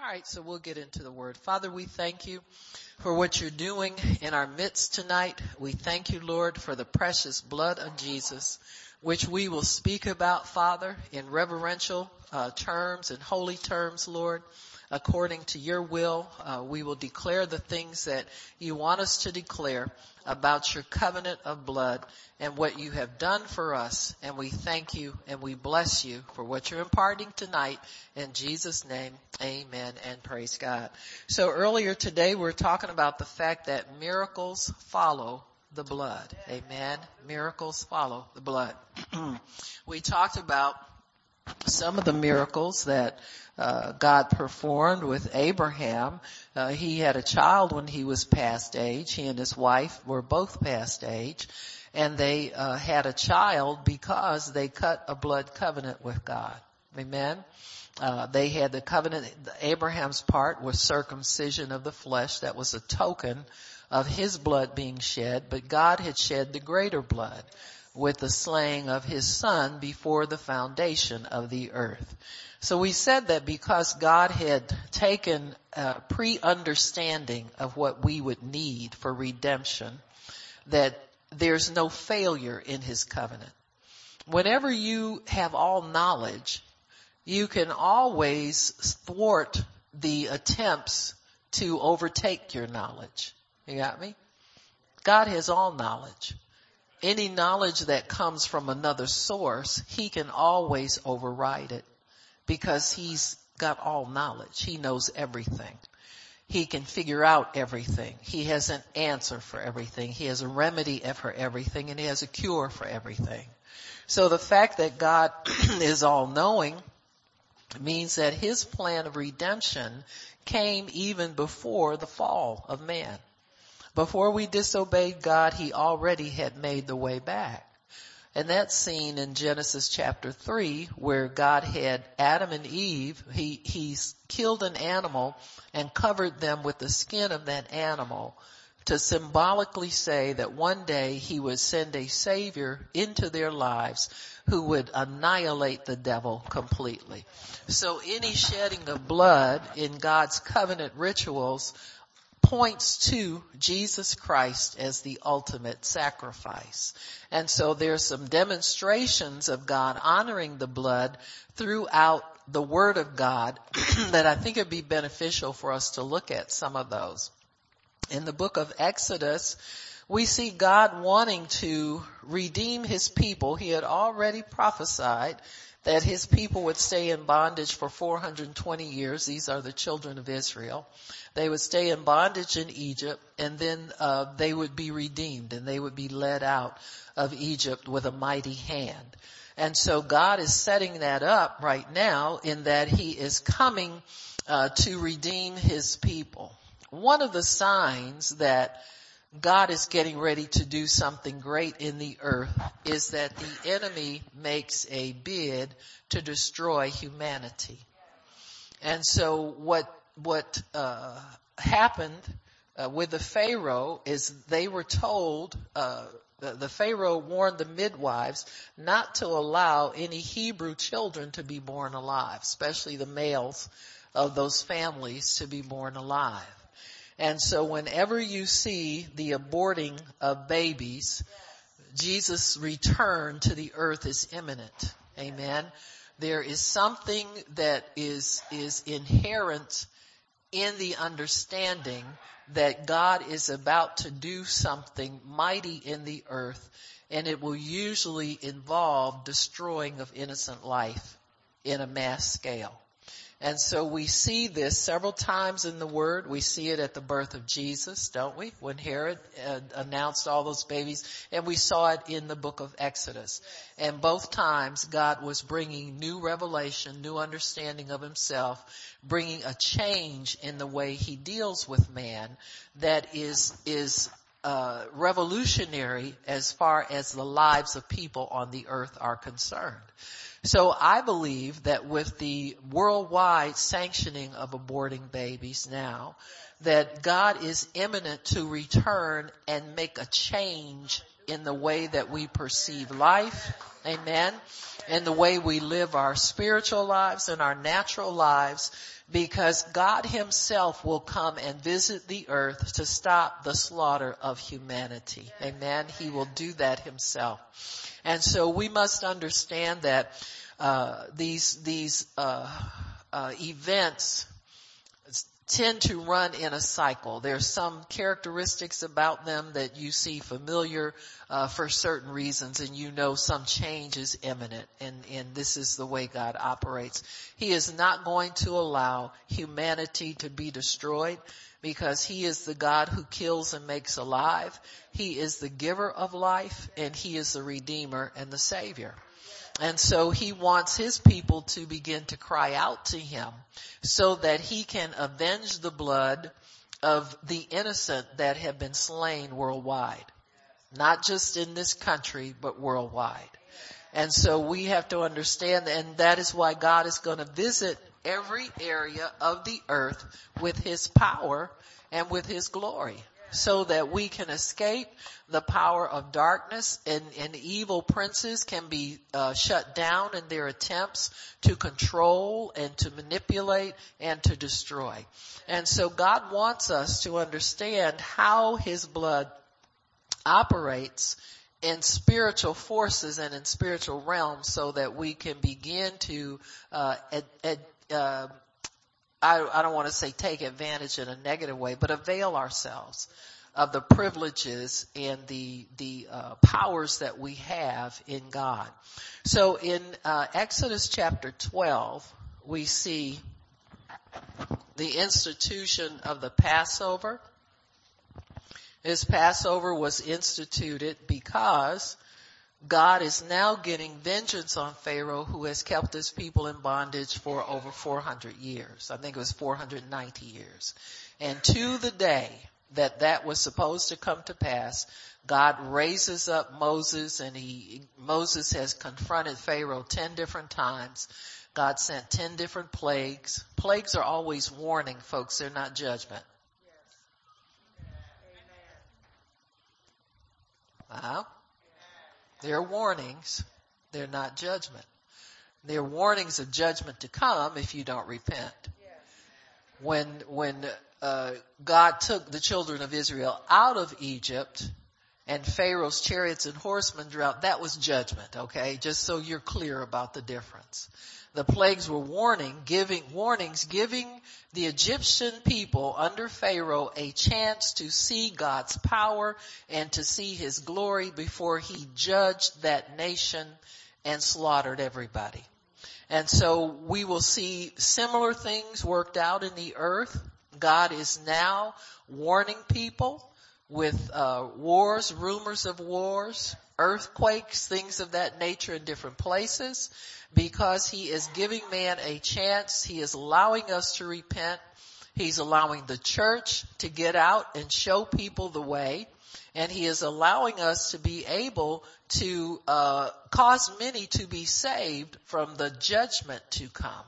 All right, so we'll get into the word. Father, we thank you for what you're doing in our midst tonight. We thank you, Lord, for the precious blood of Jesus, which we will speak about, Father, in reverential uh, terms and holy terms, Lord according to your will. Uh, we will declare the things that you want us to declare about your covenant of blood and what you have done for us. And we thank you and we bless you for what you're imparting tonight. In Jesus name, amen and praise God. So earlier today we're talking about the fact that miracles follow the blood. Amen. Miracles follow the blood. we talked about some of the miracles that uh, God performed with Abraham. Uh, he had a child when he was past age. He and his wife were both past age, and they uh, had a child because they cut a blood covenant with God. Amen. Uh, they had the covenant. Abraham's part was circumcision of the flesh. That was a token of his blood being shed, but God had shed the greater blood with the slaying of his son before the foundation of the earth. So we said that because God had taken a pre-understanding of what we would need for redemption, that there's no failure in his covenant. Whenever you have all knowledge, you can always thwart the attempts to overtake your knowledge. You got me? God has all knowledge. Any knowledge that comes from another source, he can always override it because he's got all knowledge. He knows everything. He can figure out everything. He has an answer for everything. He has a remedy for everything and he has a cure for everything. So the fact that God is all knowing means that his plan of redemption came even before the fall of man. Before we disobeyed God, he already had made the way back. And that's seen in Genesis chapter 3 where God had Adam and Eve, he, he killed an animal and covered them with the skin of that animal to symbolically say that one day he would send a savior into their lives who would annihilate the devil completely. So any shedding of blood in God's covenant rituals points to Jesus Christ as the ultimate sacrifice. And so there's some demonstrations of God honoring the blood throughout the Word of God that I think it'd be beneficial for us to look at some of those. In the book of Exodus, we see God wanting to redeem His people. He had already prophesied that His people would stay in bondage for 420 years. These are the children of Israel. They would stay in bondage in Egypt and then uh, they would be redeemed and they would be led out of Egypt with a mighty hand. And so God is setting that up right now in that he is coming uh, to redeem his people. One of the signs that God is getting ready to do something great in the earth is that the enemy makes a bid to destroy humanity. And so what what uh, happened uh, with the Pharaoh is they were told uh, the, the Pharaoh warned the midwives not to allow any Hebrew children to be born alive, especially the males of those families to be born alive. And so whenever you see the aborting of babies, Jesus' return to the earth is imminent. Amen. There is something that is, is inherent in the understanding that God is about to do something mighty in the earth and it will usually involve destroying of innocent life in a mass scale. And so we see this several times in the Word. We see it at the birth of Jesus, don't we? When Herod uh, announced all those babies. And we saw it in the book of Exodus. And both times God was bringing new revelation, new understanding of himself, bringing a change in the way he deals with man that is, is uh, revolutionary as far as the lives of people on the earth are concerned. So I believe that with the worldwide sanctioning of aborting babies now, that God is imminent to return and make a change in the way that we perceive life. Amen. In the way we live our spiritual lives and our natural lives because God himself will come and visit the earth to stop the slaughter of humanity. Amen. He will do that himself. And so we must understand that uh, these these uh, uh, events tend to run in a cycle. There's some characteristics about them that you see familiar uh, for certain reasons, and you know some change is imminent. And and this is the way God operates. He is not going to allow humanity to be destroyed because he is the God who kills and makes alive. He is the giver of life, and he is the redeemer and the savior. And so he wants his people to begin to cry out to him so that he can avenge the blood of the innocent that have been slain worldwide. Not just in this country, but worldwide. And so we have to understand, and that is why God is going to visit every area of the earth with his power and with his glory so that we can escape the power of darkness and, and evil princes can be uh, shut down in their attempts to control and to manipulate and to destroy. And so God wants us to understand how his blood operates in spiritual forces and in spiritual realms so that we can begin to uh, uh, I, I don't want to say take advantage in a negative way, but avail ourselves of the privileges and the the uh, powers that we have in God. So in uh, Exodus chapter 12, we see the institution of the Passover. This Passover was instituted because God is now getting vengeance on Pharaoh who has kept his people in bondage for over 400 years. I think it was 490 years. And to the day that that was supposed to come to pass, God raises up Moses and he, Moses has confronted Pharaoh 10 different times. God sent 10 different plagues. Plagues are always warning folks, they're not judgment. Wow. They're warnings. They're not judgment. They're warnings of judgment to come if you don't repent. When, when, uh, God took the children of Israel out of Egypt and Pharaoh's chariots and horsemen drew out, that was judgment, okay? Just so you're clear about the difference. The plagues were warning, giving, warnings, giving the Egyptian people under Pharaoh a chance to see God's power and to see his glory before he judged that nation and slaughtered everybody. And so we will see similar things worked out in the earth. God is now warning people with uh, wars, rumors of wars, earthquakes, things of that nature in different places because he is giving man a chance. He is allowing us to repent. He's allowing the church to get out and show people the way. And he is allowing us to be able to uh, cause many to be saved from the judgment to come.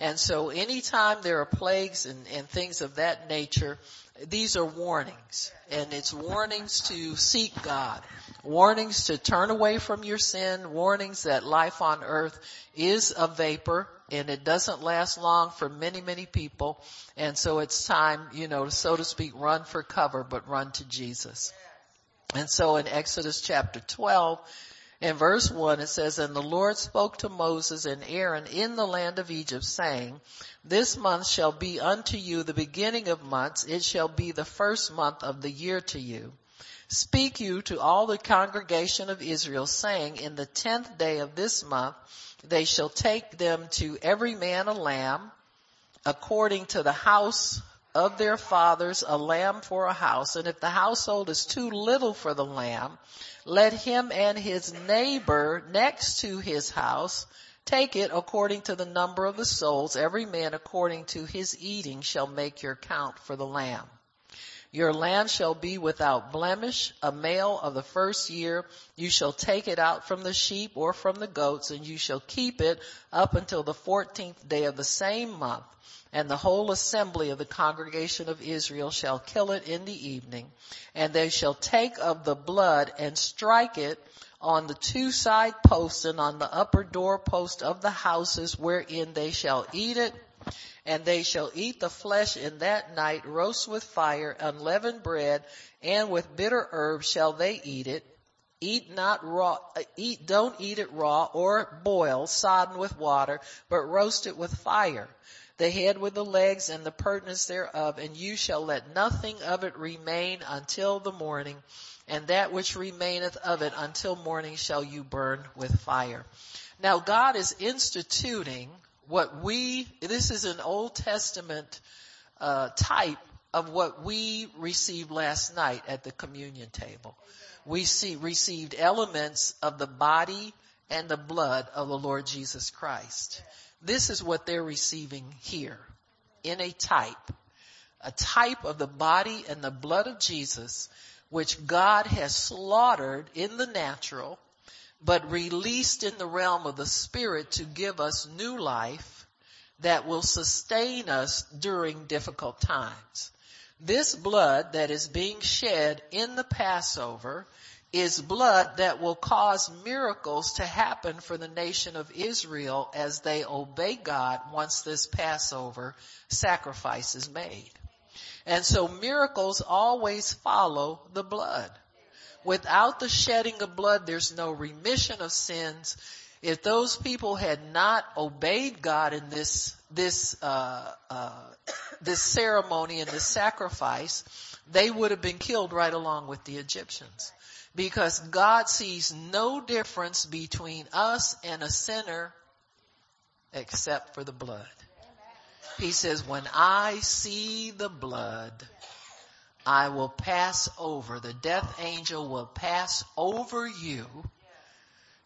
And so anytime there are plagues and, and things of that nature, these are warnings. And it's warnings to seek God. Warnings to turn away from your sin. Warnings that life on earth is a vapor and it doesn't last long for many, many people. And so it's time, you know, so to speak, run for cover, but run to Jesus. And so in Exodus chapter 12, in verse 1 it says, And the Lord spoke to Moses and Aaron in the land of Egypt saying, This month shall be unto you the beginning of months, it shall be the first month of the year to you. Speak you to all the congregation of Israel saying, In the tenth day of this month they shall take them to every man a lamb, according to the house of their fathers, a lamb for a house. And if the household is too little for the lamb, let him and his neighbor next to his house take it according to the number of the souls. Every man according to his eating shall make your count for the lamb. Your land shall be without blemish, a male of the first year. You shall take it out from the sheep or from the goats, and you shall keep it up until the fourteenth day of the same month. And the whole assembly of the congregation of Israel shall kill it in the evening. And they shall take of the blood and strike it on the two side posts and on the upper door post of the houses wherein they shall eat it and they shall eat the flesh in that night, roast with fire, unleavened bread, and with bitter herbs shall they eat it. Eat not raw, uh, eat, don't eat it raw or boiled, sodden with water, but roast it with fire. The head with the legs and the purtenance thereof, and you shall let nothing of it remain until the morning, and that which remaineth of it until morning shall you burn with fire. Now God is instituting what we, this is an Old Testament uh, type of what we received last night at the communion table. We see, received elements of the body and the blood of the Lord Jesus Christ. This is what they're receiving here in a type, a type of the body and the blood of Jesus, which God has slaughtered in the natural but released in the realm of the spirit to give us new life that will sustain us during difficult times. This blood that is being shed in the Passover is blood that will cause miracles to happen for the nation of Israel as they obey God once this Passover sacrifice is made. And so miracles always follow the blood. Without the shedding of blood, there's no remission of sins. If those people had not obeyed God in this this uh, uh, this ceremony and this sacrifice, they would have been killed right along with the Egyptians, because God sees no difference between us and a sinner except for the blood. He says, "When I see the blood." I will pass over. The death angel will pass over you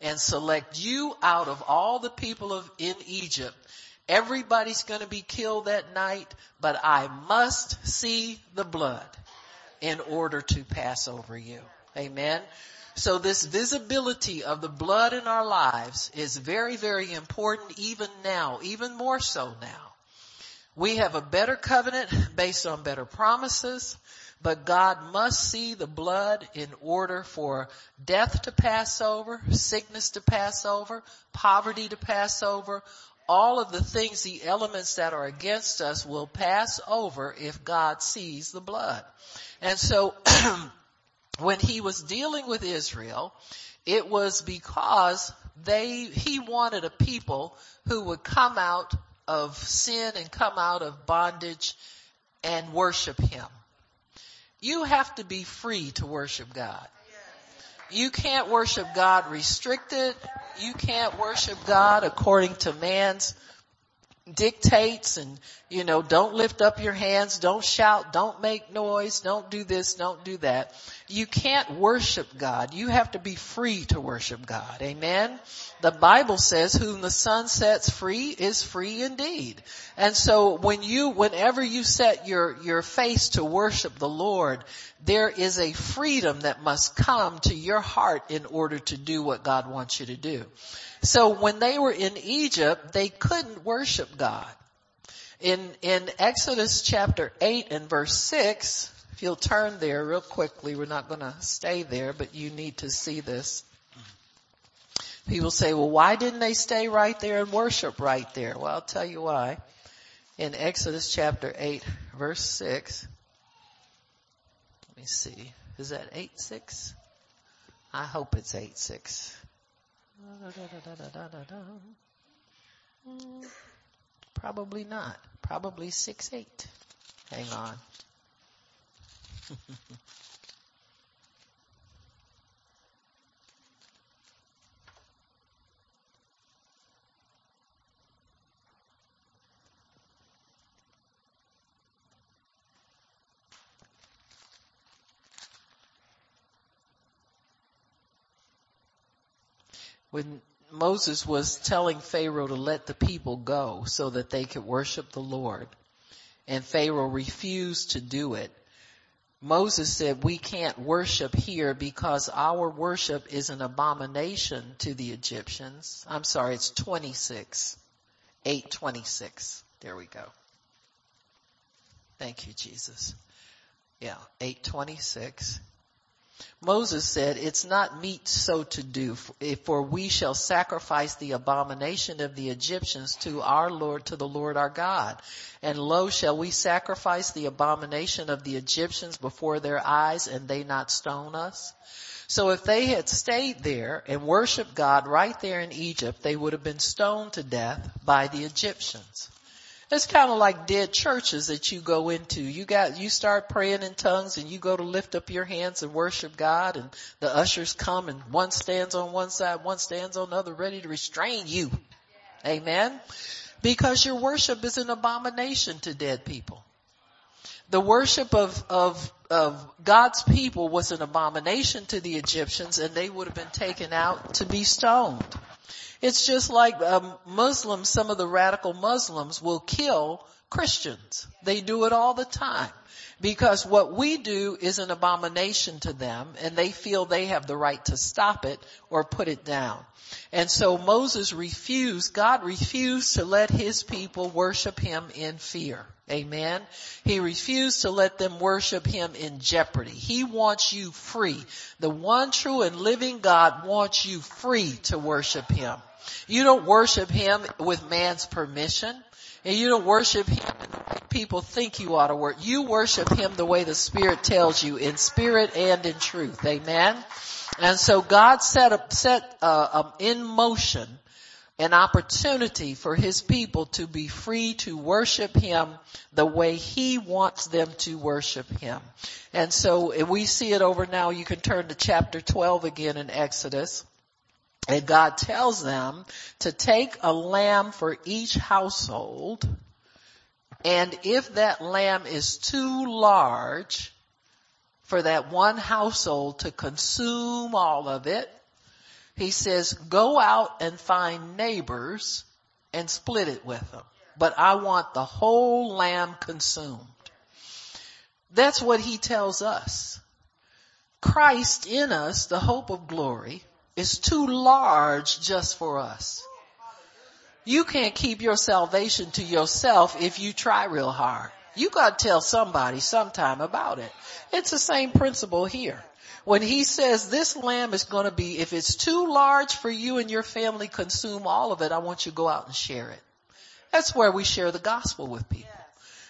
and select you out of all the people of in Egypt. Everybody's going to be killed that night, but I must see the blood in order to pass over you. Amen. So this visibility of the blood in our lives is very, very important even now, even more so now. We have a better covenant based on better promises. But God must see the blood in order for death to pass over, sickness to pass over, poverty to pass over. All of the things, the elements that are against us will pass over if God sees the blood. And so when he was dealing with Israel, it was because they, he wanted a people who would come out of sin and come out of bondage and worship him. You have to be free to worship God. You can't worship God restricted. You can't worship God according to man's dictates and, you know, don't lift up your hands, don't shout, don't make noise, don't do this, don't do that. You can't worship God. You have to be free to worship God. Amen. The Bible says whom the Son sets free is free indeed. And so when you, whenever you set your, your face to worship the Lord, there is a freedom that must come to your heart in order to do what God wants you to do. So when they were in Egypt, they couldn't worship God. In, in Exodus chapter 8 and verse 6, if you'll turn there real quickly, we're not going to stay there, but you need to see this. People say, well, why didn't they stay right there and worship right there? Well, I'll tell you why. In Exodus chapter 8 verse 6, let me see, is that 8 6? I hope it's 8 6. Probably not. Probably six eight. Hang on. when Moses was telling Pharaoh to let the people go so that they could worship the Lord, and Pharaoh refused to do it, Moses said we can't worship here because our worship is an abomination to the Egyptians. I'm sorry, it's 26. 826. There we go. Thank you, Jesus. Yeah, 826. Moses said, it's not meet so to do, for we shall sacrifice the abomination of the Egyptians to our Lord, to the Lord our God. And lo, shall we sacrifice the abomination of the Egyptians before their eyes and they not stone us? So if they had stayed there and worshiped God right there in Egypt, they would have been stoned to death by the Egyptians. It's kind of like dead churches that you go into. You got, you start praying in tongues and you go to lift up your hands and worship God and the ushers come and one stands on one side, one stands on the other ready to restrain you. Amen. Because your worship is an abomination to dead people. The worship of, of, of God's people was an abomination to the Egyptians and they would have been taken out to be stoned. It's just like um, Muslims, some of the radical Muslims will kill Christians. They do it all the time because what we do is an abomination to them and they feel they have the right to stop it or put it down. And so Moses refused, God refused to let his people worship him in fear. Amen. He refused to let them worship him in jeopardy. He wants you free. The one true and living God wants you free to worship him. You don't worship him with man's permission. And you don't worship him people think you ought to worship. You worship him the way the Spirit tells you, in spirit and in truth. Amen. And so God set up, set uh, um, in motion an opportunity for his people to be free to worship him the way he wants them to worship him. And so if we see it over now. You can turn to chapter 12 again in Exodus. And God tells them to take a lamb for each household. And if that lamb is too large for that one household to consume all of it, he says, go out and find neighbors and split it with them. But I want the whole lamb consumed. That's what he tells us. Christ in us, the hope of glory, is too large just for us. You can't keep your salvation to yourself if you try real hard. You gotta tell somebody sometime about it. It's the same principle here. When he says this lamb is gonna be, if it's too large for you and your family, consume all of it, I want you to go out and share it. That's where we share the gospel with people.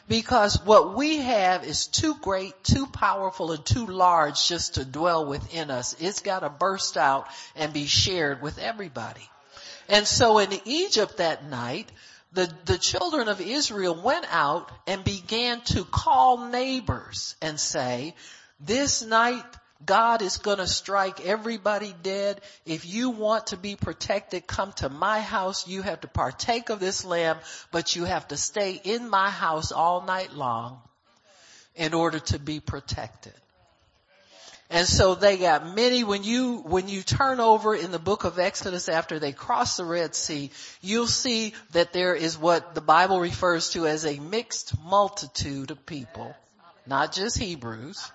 Because what we have is too great, too powerful, and too large just to dwell within us. It's gotta burst out and be shared with everybody. And so in Egypt that night, the, the children of Israel went out and began to call neighbors and say, this night God is gonna strike everybody dead. If you want to be protected, come to my house. You have to partake of this lamb, but you have to stay in my house all night long in order to be protected. And so they got many, when you, when you turn over in the book of Exodus after they cross the Red Sea, you'll see that there is what the Bible refers to as a mixed multitude of people. Not just Hebrews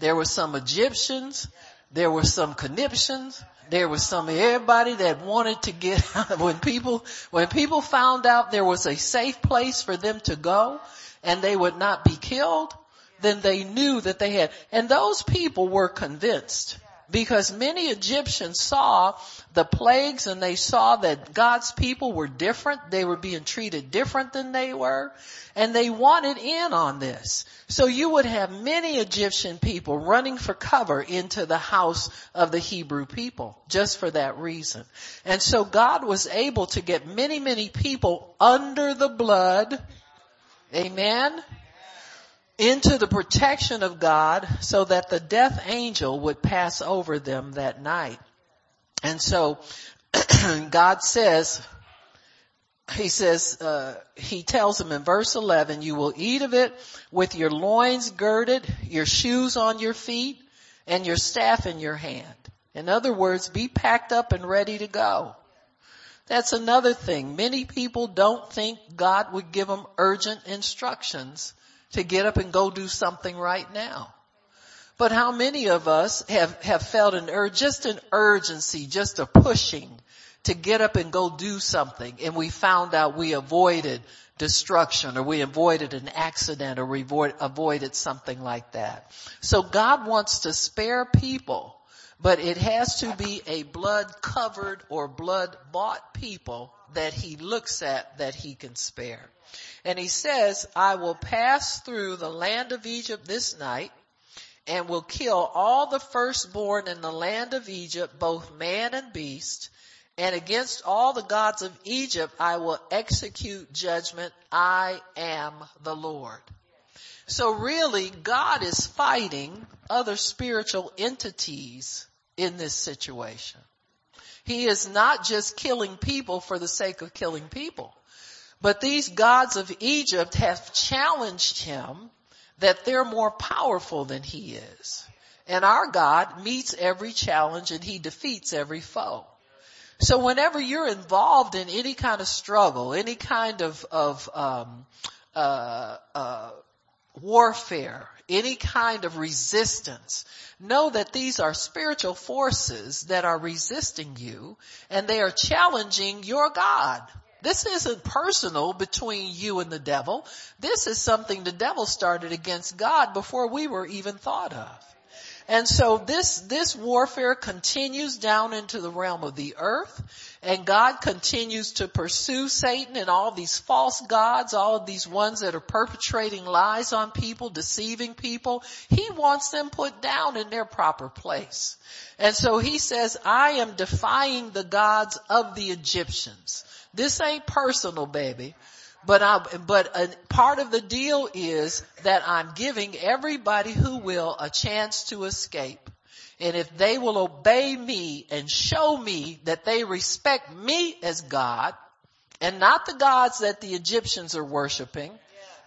there were some Egyptians. There were some conniptions. There was some everybody that wanted to get out. When people, when people found out there was a safe place for them to go and they would not be killed, then they knew that they had, and those people were convinced because many Egyptians saw the plagues and they saw that God's people were different. They were being treated different than they were and they wanted in on this. So you would have many Egyptian people running for cover into the house of the Hebrew people just for that reason. And so God was able to get many, many people under the blood. Amen into the protection of God so that the death angel would pass over them that night. And so God says, he says, uh, he tells them in verse 11, you will eat of it with your loins girded, your shoes on your feet, and your staff in your hand. In other words, be packed up and ready to go. That's another thing. Many people don't think God would give them urgent instructions to get up and go do something right now. But how many of us have, have felt an urge, just an urgency, just a pushing to get up and go do something and we found out we avoided destruction or we avoided an accident or we avoided something like that. So God wants to spare people, but it has to be a blood covered or blood bought people that he looks at that he can spare. And he says, I will pass through the land of Egypt this night and will kill all the firstborn in the land of Egypt, both man and beast, and against all the gods of Egypt I will execute judgment. I am the Lord. So really God is fighting other spiritual entities in this situation. He is not just killing people for the sake of killing people. But these gods of Egypt have challenged him that they're more powerful than he is. And our God meets every challenge and he defeats every foe. So whenever you're involved in any kind of struggle, any kind of, of um, uh, uh, warfare, any kind of resistance, know that these are spiritual forces that are resisting you and they are challenging your God. This isn't personal between you and the devil. This is something the devil started against God before we were even thought of. And so this, this warfare continues down into the realm of the earth and God continues to pursue Satan and all these false gods, all of these ones that are perpetrating lies on people, deceiving people. He wants them put down in their proper place. And so he says, I am defying the gods of the Egyptians. This ain't personal, baby. But I, but a part of the deal is that I'm giving everybody who will a chance to escape. And if they will obey me and show me that they respect me as God and not the gods that the Egyptians are worshiping,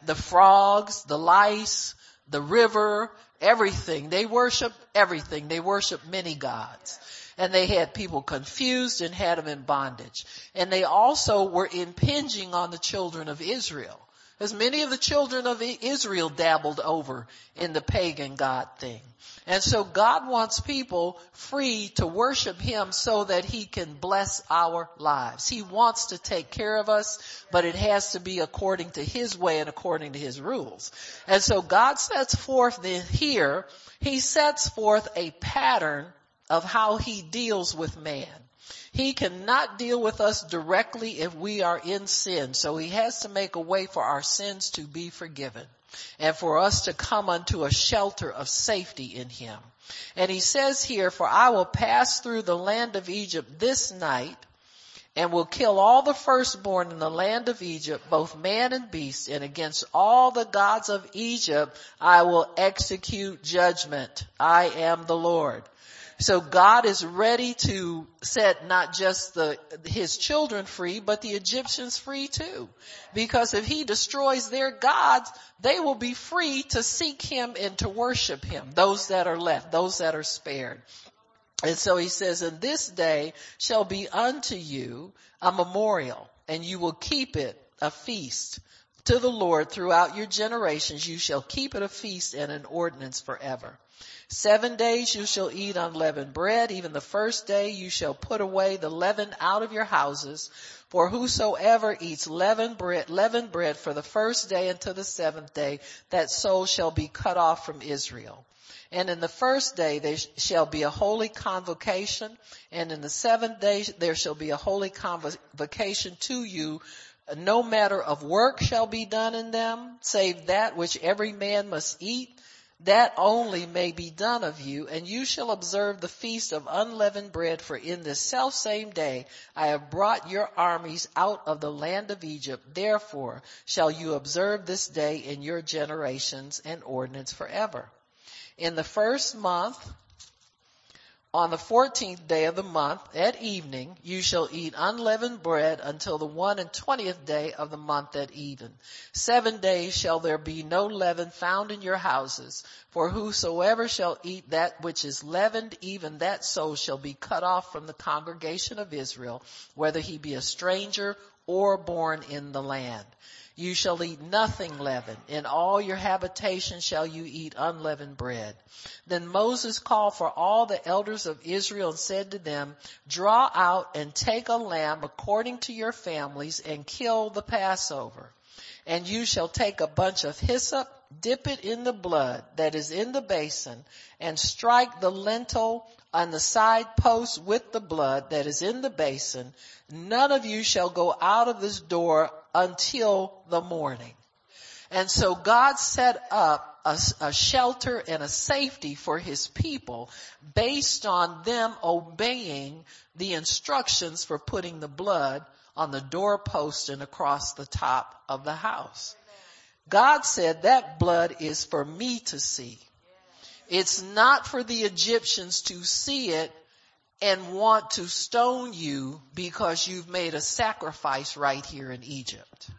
the frogs, the lice, the river, everything. They worship everything. They worship many gods and they had people confused and had them in bondage. And they also were impinging on the children of Israel. As many of the children of Israel dabbled over in the pagan God thing. And so God wants people free to worship Him so that He can bless our lives. He wants to take care of us, but it has to be according to His way and according to His rules. And so God sets forth then here, He sets forth a pattern of how he deals with man. He cannot deal with us directly if we are in sin. So he has to make a way for our sins to be forgiven and for us to come unto a shelter of safety in him. And he says here, for I will pass through the land of Egypt this night and will kill all the firstborn in the land of Egypt, both man and beast, and against all the gods of Egypt I will execute judgment. I am the Lord. So God is ready to set not just the, his children free, but the Egyptians free too. Because if he destroys their gods, they will be free to seek him and to worship him. Those that are left, those that are spared. And so he says, and this day shall be unto you a memorial and you will keep it a feast to the Lord throughout your generations. You shall keep it a feast and an ordinance forever. Seven days you shall eat unleavened bread. Even the first day you shall put away the leaven out of your houses. For whosoever eats leavened bread, leavened bread for the first day until the seventh day, that soul shall be cut off from Israel. And in the first day there shall be a holy convocation, and in the seventh day there shall be a holy convocation to you. No matter of work shall be done in them, save that which every man must eat that only may be done of you, and you shall observe the feast of unleavened bread, for in this self same day I have brought your armies out of the land of Egypt. Therefore shall you observe this day in your generations and ordinance forever. In the first month, on the fourteenth day of the month at evening you shall eat unleavened bread until the one and twentieth day of the month at even. Seven days shall there be no leaven found in your houses, for whosoever shall eat that which is leavened, even that soul shall be cut off from the congregation of Israel, whether he be a stranger or born in the land. You shall eat nothing leavened. In all your habitation shall you eat unleavened bread. Then Moses called for all the elders of Israel and said to them, draw out and take a lamb according to your families and kill the Passover. And you shall take a bunch of hyssop, dip it in the blood that is in the basin and strike the lintel on the side post with the blood that is in the basin. None of you shall go out of this door until the morning. And so God set up a, a, shelter and a safety for his people based on them obeying the instructions for putting the blood on the doorpost and across the top of the house. God said that blood is for me to see. It's not for the Egyptians to see it and want to stone you because you've made a sacrifice right here in Egypt.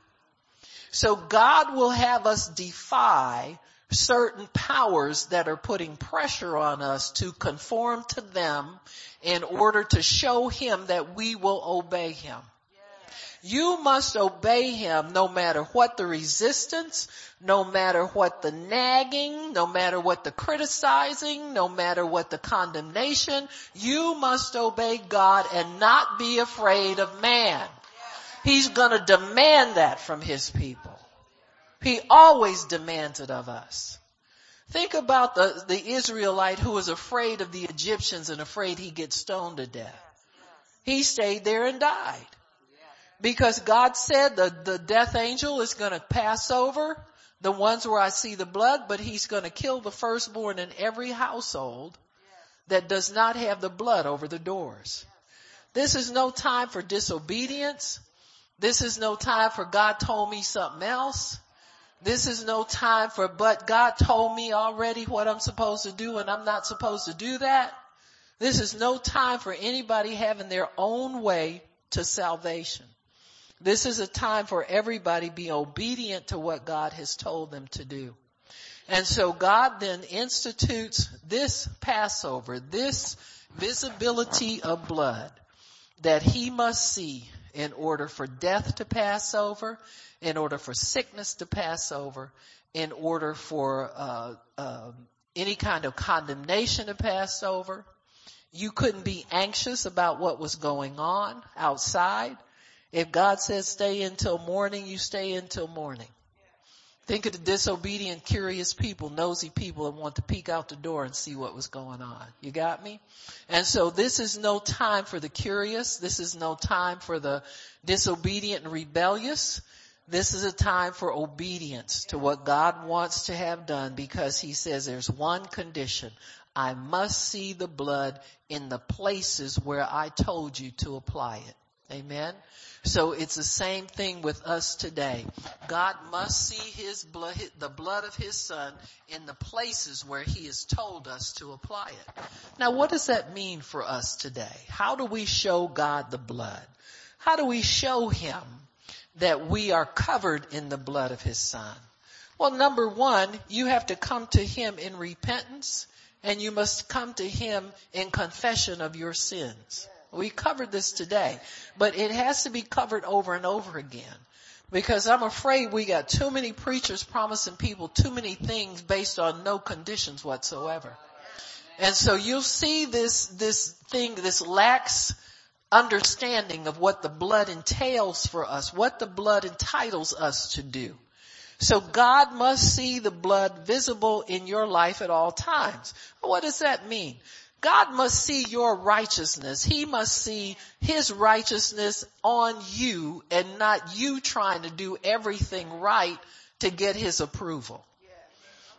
So God will have us defy certain powers that are putting pressure on us to conform to them in order to show him that we will obey him. You must obey him no matter what the resistance, no matter what the nagging, no matter what the criticizing, no matter what the condemnation. You must obey God and not be afraid of man. He's gonna demand that from his people. He always demands it of us. Think about the, the Israelite who was afraid of the Egyptians and afraid he gets stoned to death. He stayed there and died. Because God said the, the death angel is going to pass over the ones where I see the blood, but he's going to kill the firstborn in every household that does not have the blood over the doors. This is no time for disobedience. This is no time for God told me something else. This is no time for, but God told me already what I'm supposed to do and I'm not supposed to do that. This is no time for anybody having their own way to salvation. This is a time for everybody be obedient to what God has told them to do. And so God then institutes this Passover, this visibility of blood that he must see in order for death to pass over, in order for sickness to pass over, in order for uh, uh, any kind of condemnation to pass over. You couldn't be anxious about what was going on outside. If God says stay until morning, you stay until morning. Think of the disobedient, curious people, nosy people that want to peek out the door and see what was going on. You got me? And so this is no time for the curious. This is no time for the disobedient and rebellious. This is a time for obedience to what God wants to have done because he says there's one condition. I must see the blood in the places where I told you to apply it. Amen. So it's the same thing with us today. God must see his blood, the blood of his son in the places where he has told us to apply it. Now what does that mean for us today? How do we show God the blood? How do we show him that we are covered in the blood of his son? Well, number one, you have to come to him in repentance and you must come to him in confession of your sins. We covered this today, but it has to be covered over and over again. Because I'm afraid we got too many preachers promising people too many things based on no conditions whatsoever. And so you'll see this, this thing, this lax understanding of what the blood entails for us, what the blood entitles us to do. So God must see the blood visible in your life at all times. What does that mean? God must see your righteousness. He must see his righteousness on you and not you trying to do everything right to get his approval.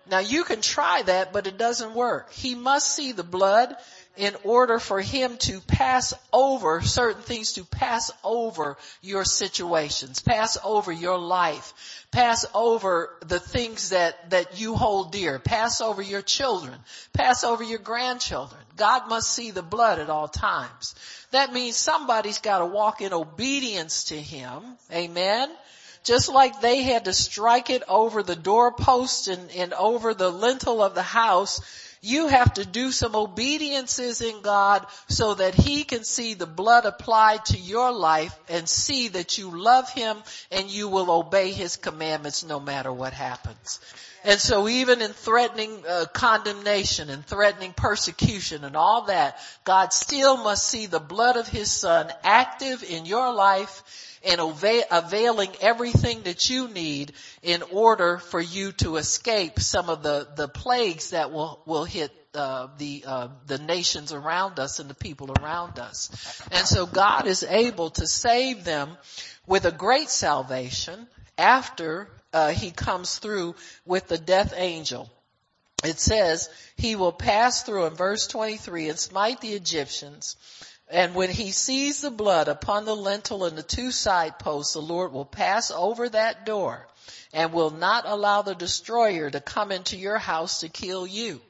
Now you can try that, but it doesn't work. He must see the blood in order for him to pass over certain things, to pass over your situations, pass over your life, pass over the things that, that you hold dear, pass over your children, pass over your grandchildren. God must see the blood at all times. That means somebody's got to walk in obedience to him. Amen. Just like they had to strike it over the doorpost and, and over the lintel of the house, You have to do some obediences in God so that He can see the blood applied to your life and see that you love Him and you will obey His commandments no matter what happens. And so even in threatening uh, condemnation and threatening persecution and all that, God still must see the blood of His Son active in your life and availing everything that you need in order for you to escape some of the, the plagues that will, will hit uh, the uh, the nations around us and the people around us. And so God is able to save them with a great salvation after uh, he comes through with the death angel. It says he will pass through in verse 23 and smite the Egyptians and when he sees the blood upon the lintel and the two side posts, the Lord will pass over that door and will not allow the destroyer to come into your house to kill you.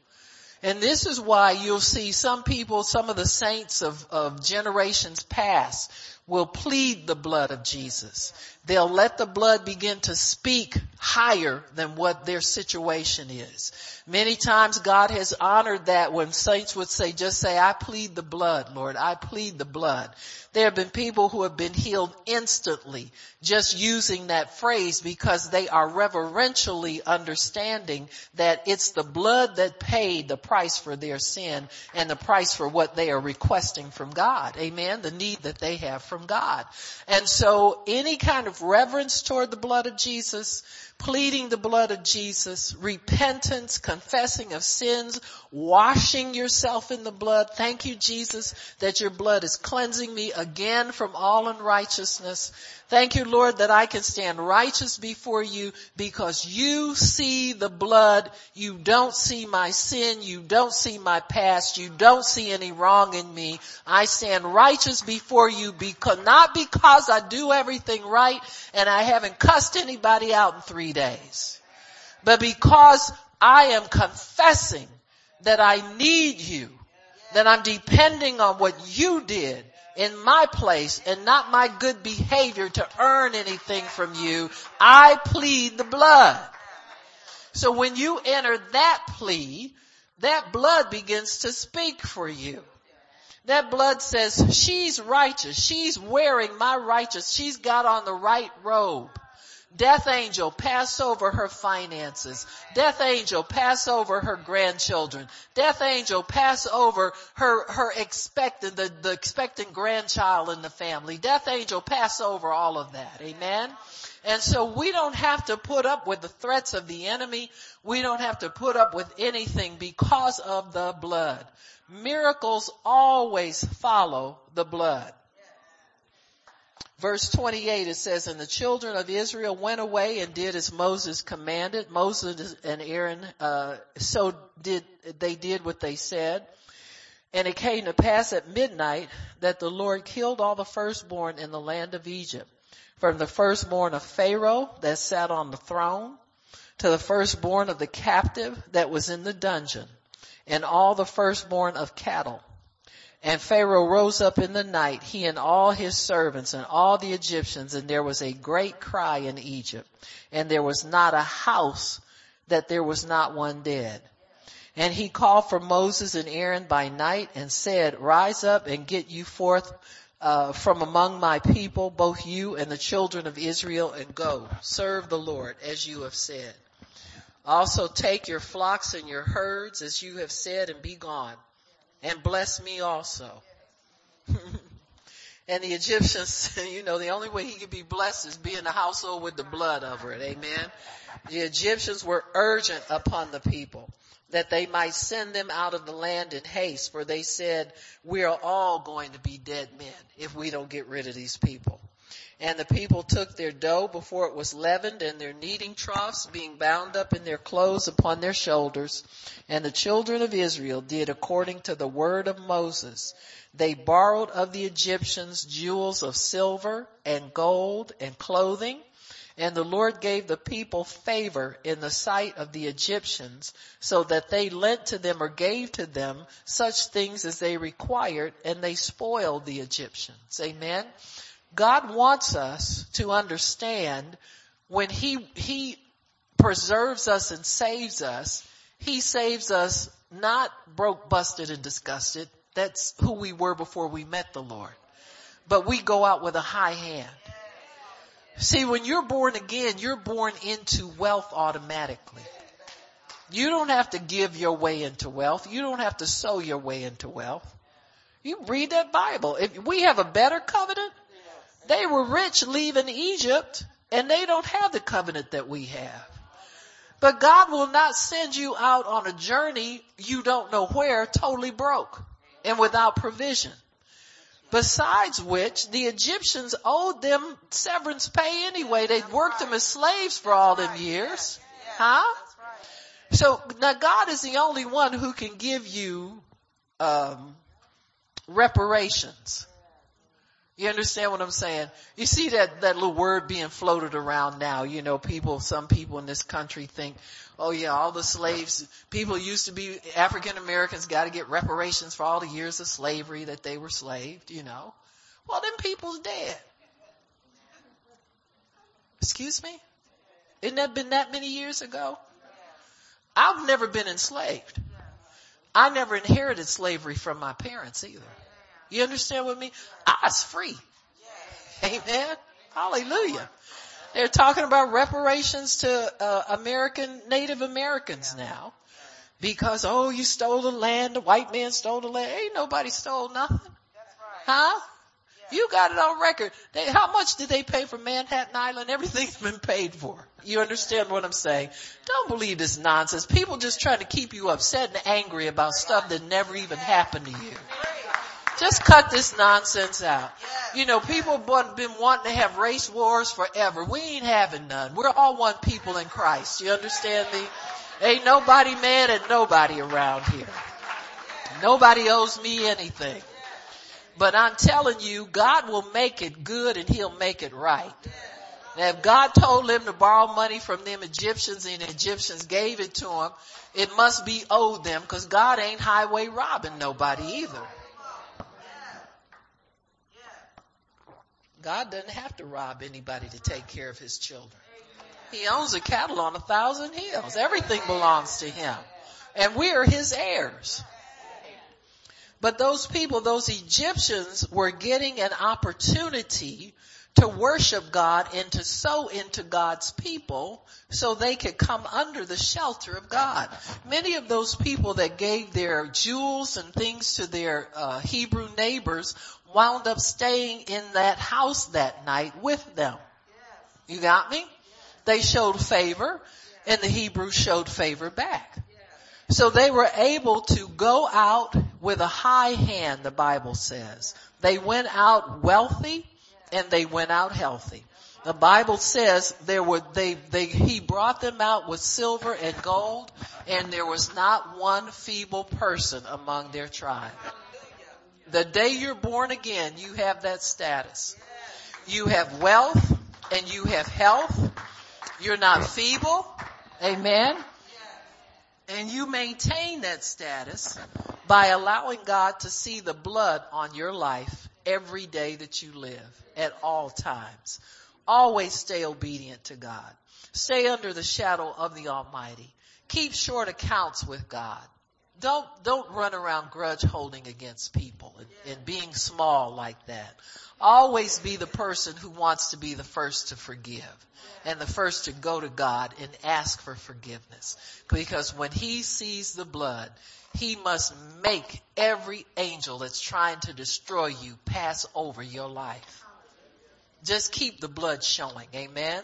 And this is why you'll see some people, some of the saints of, of generations past will plead the blood of Jesus. They'll let the blood begin to speak higher than what their situation is. Many times God has honored that when saints would say, just say, I plead the blood, Lord. I plead the blood. There have been people who have been healed instantly just using that phrase because they are reverentially understanding that it's the blood that paid the price for their sin and the price for what they are requesting from God. Amen. The need that they have from God. And so any kind of reverence toward the blood of Jesus, pleading the blood of Jesus, repentance, confessing of sins, washing yourself in the blood. Thank you, Jesus, that your blood is cleansing me again from all unrighteousness. Thank you, Lord, that I can stand righteous before you because you see the blood. You don't see my sin. You don't see my past. You don't see any wrong in me. I stand righteous before you because, not because I do everything right and I haven't cussed anybody out in three days, but because I am confessing that I need you, that I'm depending on what you did in my place and not my good behavior to earn anything from you. I plead the blood. So when you enter that plea, that blood begins to speak for you. That blood says, she's righteous. She's wearing my righteous. She's got on the right robe. Death angel, pass over her finances. Death angel, pass over her grandchildren. Death angel, pass over her, her expectant, the, the expectant grandchild in the family. Death angel, pass over all of that. Amen. And so we don't have to put up with the threats of the enemy. We don't have to put up with anything because of the blood. Miracles always follow the blood. Verse 28 it says, and the children of Israel went away and did as Moses commanded. Moses and Aaron, uh, so did, they did what they said. And it came to pass at midnight that the Lord killed all the firstborn in the land of Egypt. From the firstborn of Pharaoh that sat on the throne to the firstborn of the captive that was in the dungeon and all the firstborn of cattle and Pharaoh rose up in the night, he and all his servants and all the Egyptians, and there was a great cry in Egypt. And there was not a house that there was not one dead. And he called for Moses and Aaron by night and said, rise up and get you forth uh, from among my people, both you and the children of Israel, and go serve the Lord as you have said. Also take your flocks and your herds as you have said and be gone and bless me also. and the Egyptians, you know, the only way he could be blessed is be in the household with the blood over it. Amen. The Egyptians were urgent upon the people that they might send them out of the land in haste, for they said, we are all going to be dead men if we don't get rid of these people. And the people took their dough before it was leavened and their kneading troughs being bound up in their clothes upon their shoulders. And the children of Israel did according to the word of Moses. They borrowed of the Egyptians jewels of silver and gold and clothing. And the Lord gave the people favor in the sight of the Egyptians so that they lent to them or gave to them such things as they required and they spoiled the Egyptians. Amen. God wants us to understand when He, He preserves us and saves us, He saves us not broke, busted, and disgusted. That's who we were before we met the Lord. But we go out with a high hand. See, when you're born again, you're born into wealth automatically. You don't have to give your way into wealth. You don't have to sow your way into wealth. You read that Bible. If we have a better covenant, they were rich leaving Egypt and they don't have the covenant that we have. But God will not send you out on a journey you don't know where totally broke and without provision. Besides which, the Egyptians owed them severance pay anyway. They'd worked them as slaves for all them years. Huh? So now God is the only one who can give you um, reparations. You understand what I'm saying? You see that, that little word being floated around now. You know, people, some people in this country think, oh yeah, all the slaves, people used to be, African Americans gotta get reparations for all the years of slavery that they were slaved, you know. Well, them people's dead. Excuse me? Isn't that been that many years ago? I've never been enslaved. I never inherited slavery from my parents either. You understand what I mean? I was free. Amen. Hallelujah. They're talking about reparations to uh, American Native Americans now. Because, oh, you stole the land, the white man stole the land. Ain't nobody stole nothing. Huh? You got it on record. They, how much did they pay for Manhattan Island? Everything's been paid for. You understand what I'm saying? Don't believe this nonsense. People just trying to keep you upset and angry about stuff that never even happened to you. Just cut this nonsense out. You know, people have been wanting to have race wars forever. We ain't having none. We're all one people in Christ. You understand me? Ain't nobody mad at nobody around here. Nobody owes me anything. But I'm telling you, God will make it good and he'll make it right. Now if God told them to borrow money from them Egyptians and the Egyptians gave it to him, it must be owed them because God ain't highway robbing nobody either. God doesn't have to rob anybody to take care of his children. He owns the cattle on a thousand hills. Everything belongs to him. And we are his heirs. But those people, those Egyptians were getting an opportunity to worship God and to sow into God's people so they could come under the shelter of God. Many of those people that gave their jewels and things to their uh, Hebrew neighbors wound up staying in that house that night with them. You got me? They showed favor and the Hebrews showed favor back. So they were able to go out with a high hand, the Bible says. They went out wealthy and they went out healthy. The Bible says there were, they, they, he brought them out with silver and gold and there was not one feeble person among their tribe. The day you're born again, you have that status. You have wealth and you have health. You're not feeble. Amen. And you maintain that status by allowing God to see the blood on your life every day that you live at all times. Always stay obedient to God. Stay under the shadow of the Almighty. Keep short accounts with God. Don't, don't run around grudge holding against people and, and being small like that. Always be the person who wants to be the first to forgive and the first to go to God and ask for forgiveness. Because when he sees the blood, he must make every angel that's trying to destroy you pass over your life. Just keep the blood showing. Amen.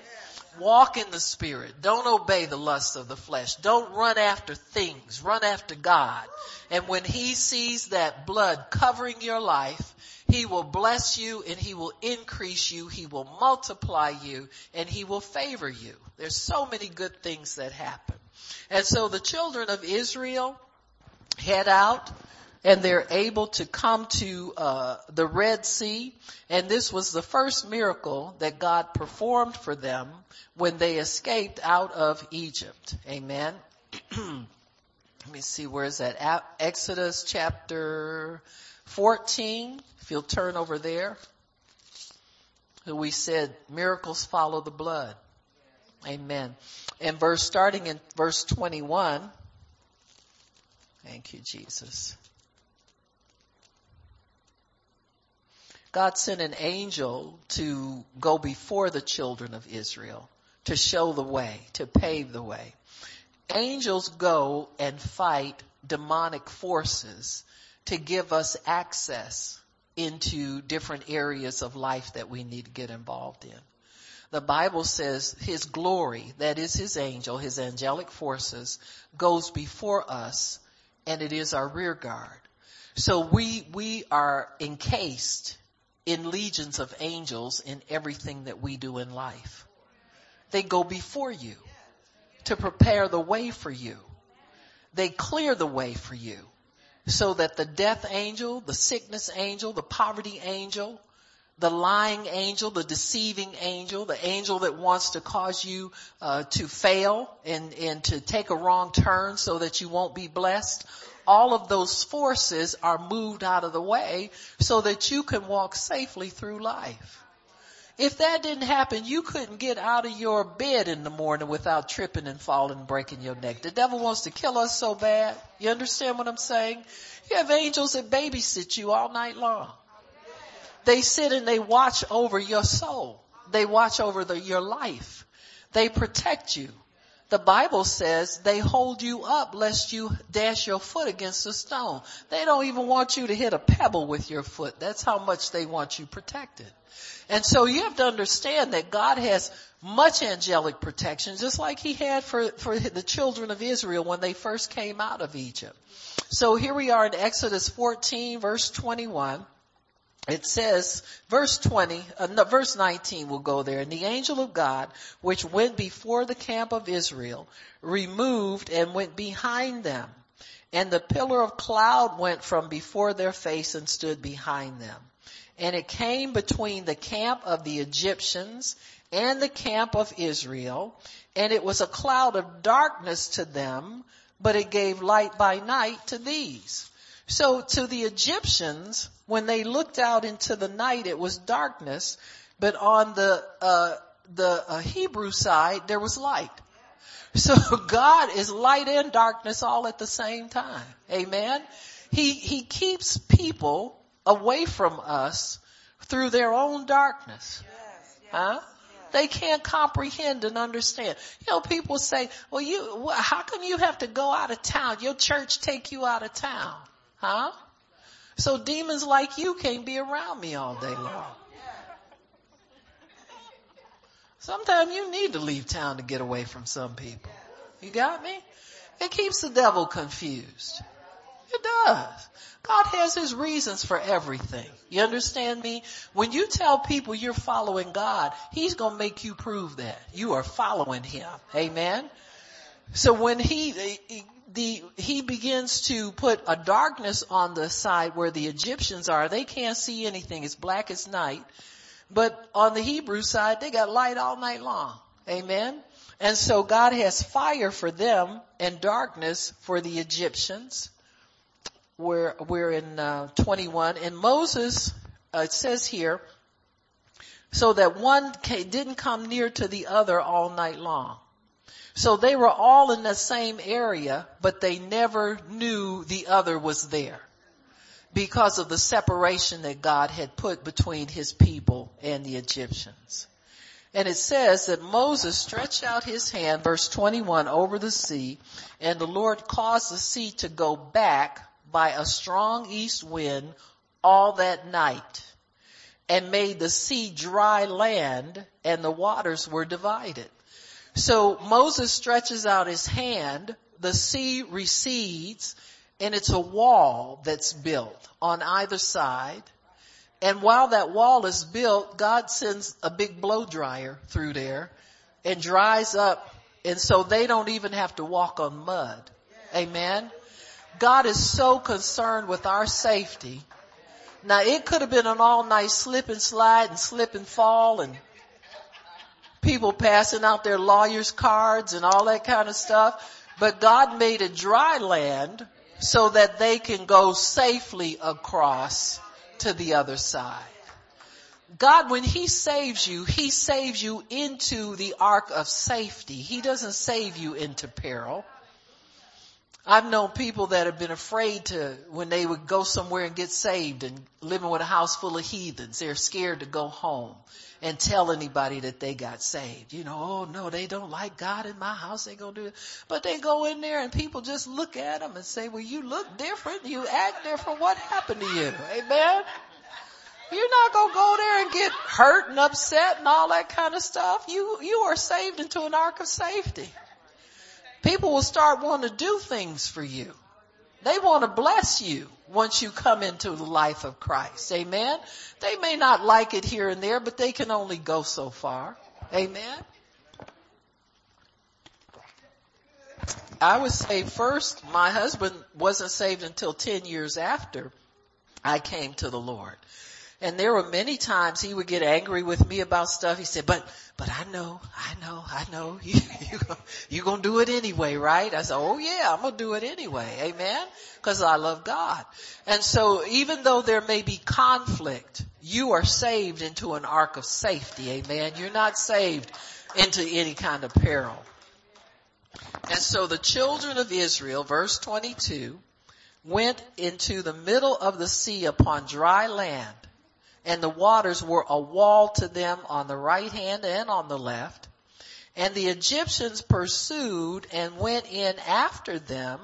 Walk in the spirit. Don't obey the lusts of the flesh. Don't run after things. Run after God. And when he sees that blood covering your life, he will bless you and he will increase you. He will multiply you and he will favor you. There's so many good things that happen. And so the children of Israel head out and they're able to come to uh, the Red Sea. And this was the first miracle that God performed for them when they escaped out of Egypt. Amen. Let me see, where is that? Exodus chapter 14. If you'll turn over there. We said miracles follow the blood. Amen. And verse starting in verse 21, Thank you, Jesus. God sent an angel to go before the children of Israel to show the way, to pave the way. Angels go and fight demonic forces to give us access into different areas of life that we need to get involved in. The Bible says his glory, that is his angel, his angelic forces, goes before us and it is our rear guard. So we, we are encased in legions of angels in everything that we do in life. They go before you to prepare the way for you. They clear the way for you so that the death angel, the sickness angel, the poverty angel, the lying angel, the deceiving angel, the angel that wants to cause you uh, to fail and, and to take a wrong turn so that you won't be blessed. All of those forces are moved out of the way so that you can walk safely through life. If that didn't happen, you couldn't get out of your bed in the morning without tripping and falling and breaking your neck. The devil wants to kill us so bad. You understand what I'm saying? You have angels that babysit you all night long. They sit and they watch over your soul. They watch over the, your life. They protect you. The Bible says they hold you up lest you dash your foot against a stone. They don't even want you to hit a pebble with your foot. That's how much they want you protected. And so you have to understand that God has much angelic protection, just like he had for, for the children of Israel when they first came out of Egypt. So here we are in Exodus 14 verse 21 it says, verse 20, uh, no, verse 19 will go there. And the angel of God, which went before the camp of Israel, removed and went behind them. And the pillar of cloud went from before their face and stood behind them. And it came between the camp of the Egyptians and the camp of Israel. And it was a cloud of darkness to them, but it gave light by night to these. So to the Egyptians, when they looked out into the night, it was darkness, but on the, uh, the uh, Hebrew side, there was light. So God is light and darkness all at the same time. Amen. He, he keeps people away from us through their own darkness. Huh? They can't comprehend and understand. You know, people say, well, you, how come you have to go out of town? Your church take you out of town. Huh? So demons like you can't be around me all day long. Sometimes you need to leave town to get away from some people. You got me? It keeps the devil confused. It does. God has his reasons for everything. You understand me? When you tell people you're following God, he's going to make you prove that. You are following him. Amen. So when he, the, he begins to put a darkness on the side where the Egyptians are. They can't see anything. It's black as night. But on the Hebrew side, they got light all night long. Amen. And so God has fire for them and darkness for the Egyptians. We're, we're in uh, 21 and Moses, uh, it says here, so that one didn't come near to the other all night long. So they were all in the same area, but they never knew the other was there because of the separation that God had put between his people and the Egyptians. And it says that Moses stretched out his hand, verse 21, over the sea, and the Lord caused the sea to go back by a strong east wind all that night and made the sea dry land and the waters were divided. So Moses stretches out his hand, the sea recedes, and it's a wall that's built on either side. And while that wall is built, God sends a big blow dryer through there and dries up. And so they don't even have to walk on mud. Amen. God is so concerned with our safety. Now it could have been an all night slip and slide and slip and fall and people passing out their lawyer's cards and all that kind of stuff. But God made a dry land so that they can go safely across to the other side. God, when He saves you, He saves you into the ark of safety. He doesn't save you into peril. I've known people that have been afraid to, when they would go somewhere and get saved and living with a house full of heathens, they're scared to go home and tell anybody that they got saved. You know, oh no, they don't like God in my house. They gonna do it. But they go in there and people just look at them and say, well, you look different. You act different. What happened to you? Amen. You're not gonna go there and get hurt and upset and all that kind of stuff. You, you are saved into an ark of safety. People will start wanting to do things for you. They want to bless you once you come into the life of Christ. Amen. They may not like it here and there, but they can only go so far. Amen. I was saved first. My husband wasn't saved until 10 years after I came to the Lord. And there were many times he would get angry with me about stuff. He said, but, but I know, I know, I know, you, you, you gonna do it anyway, right? I said, oh yeah, I'm gonna do it anyway. Amen? Cause I love God. And so even though there may be conflict, you are saved into an ark of safety. Amen? You're not saved into any kind of peril. And so the children of Israel, verse 22, went into the middle of the sea upon dry land and the waters were a wall to them on the right hand and on the left. And the Egyptians pursued and went in after them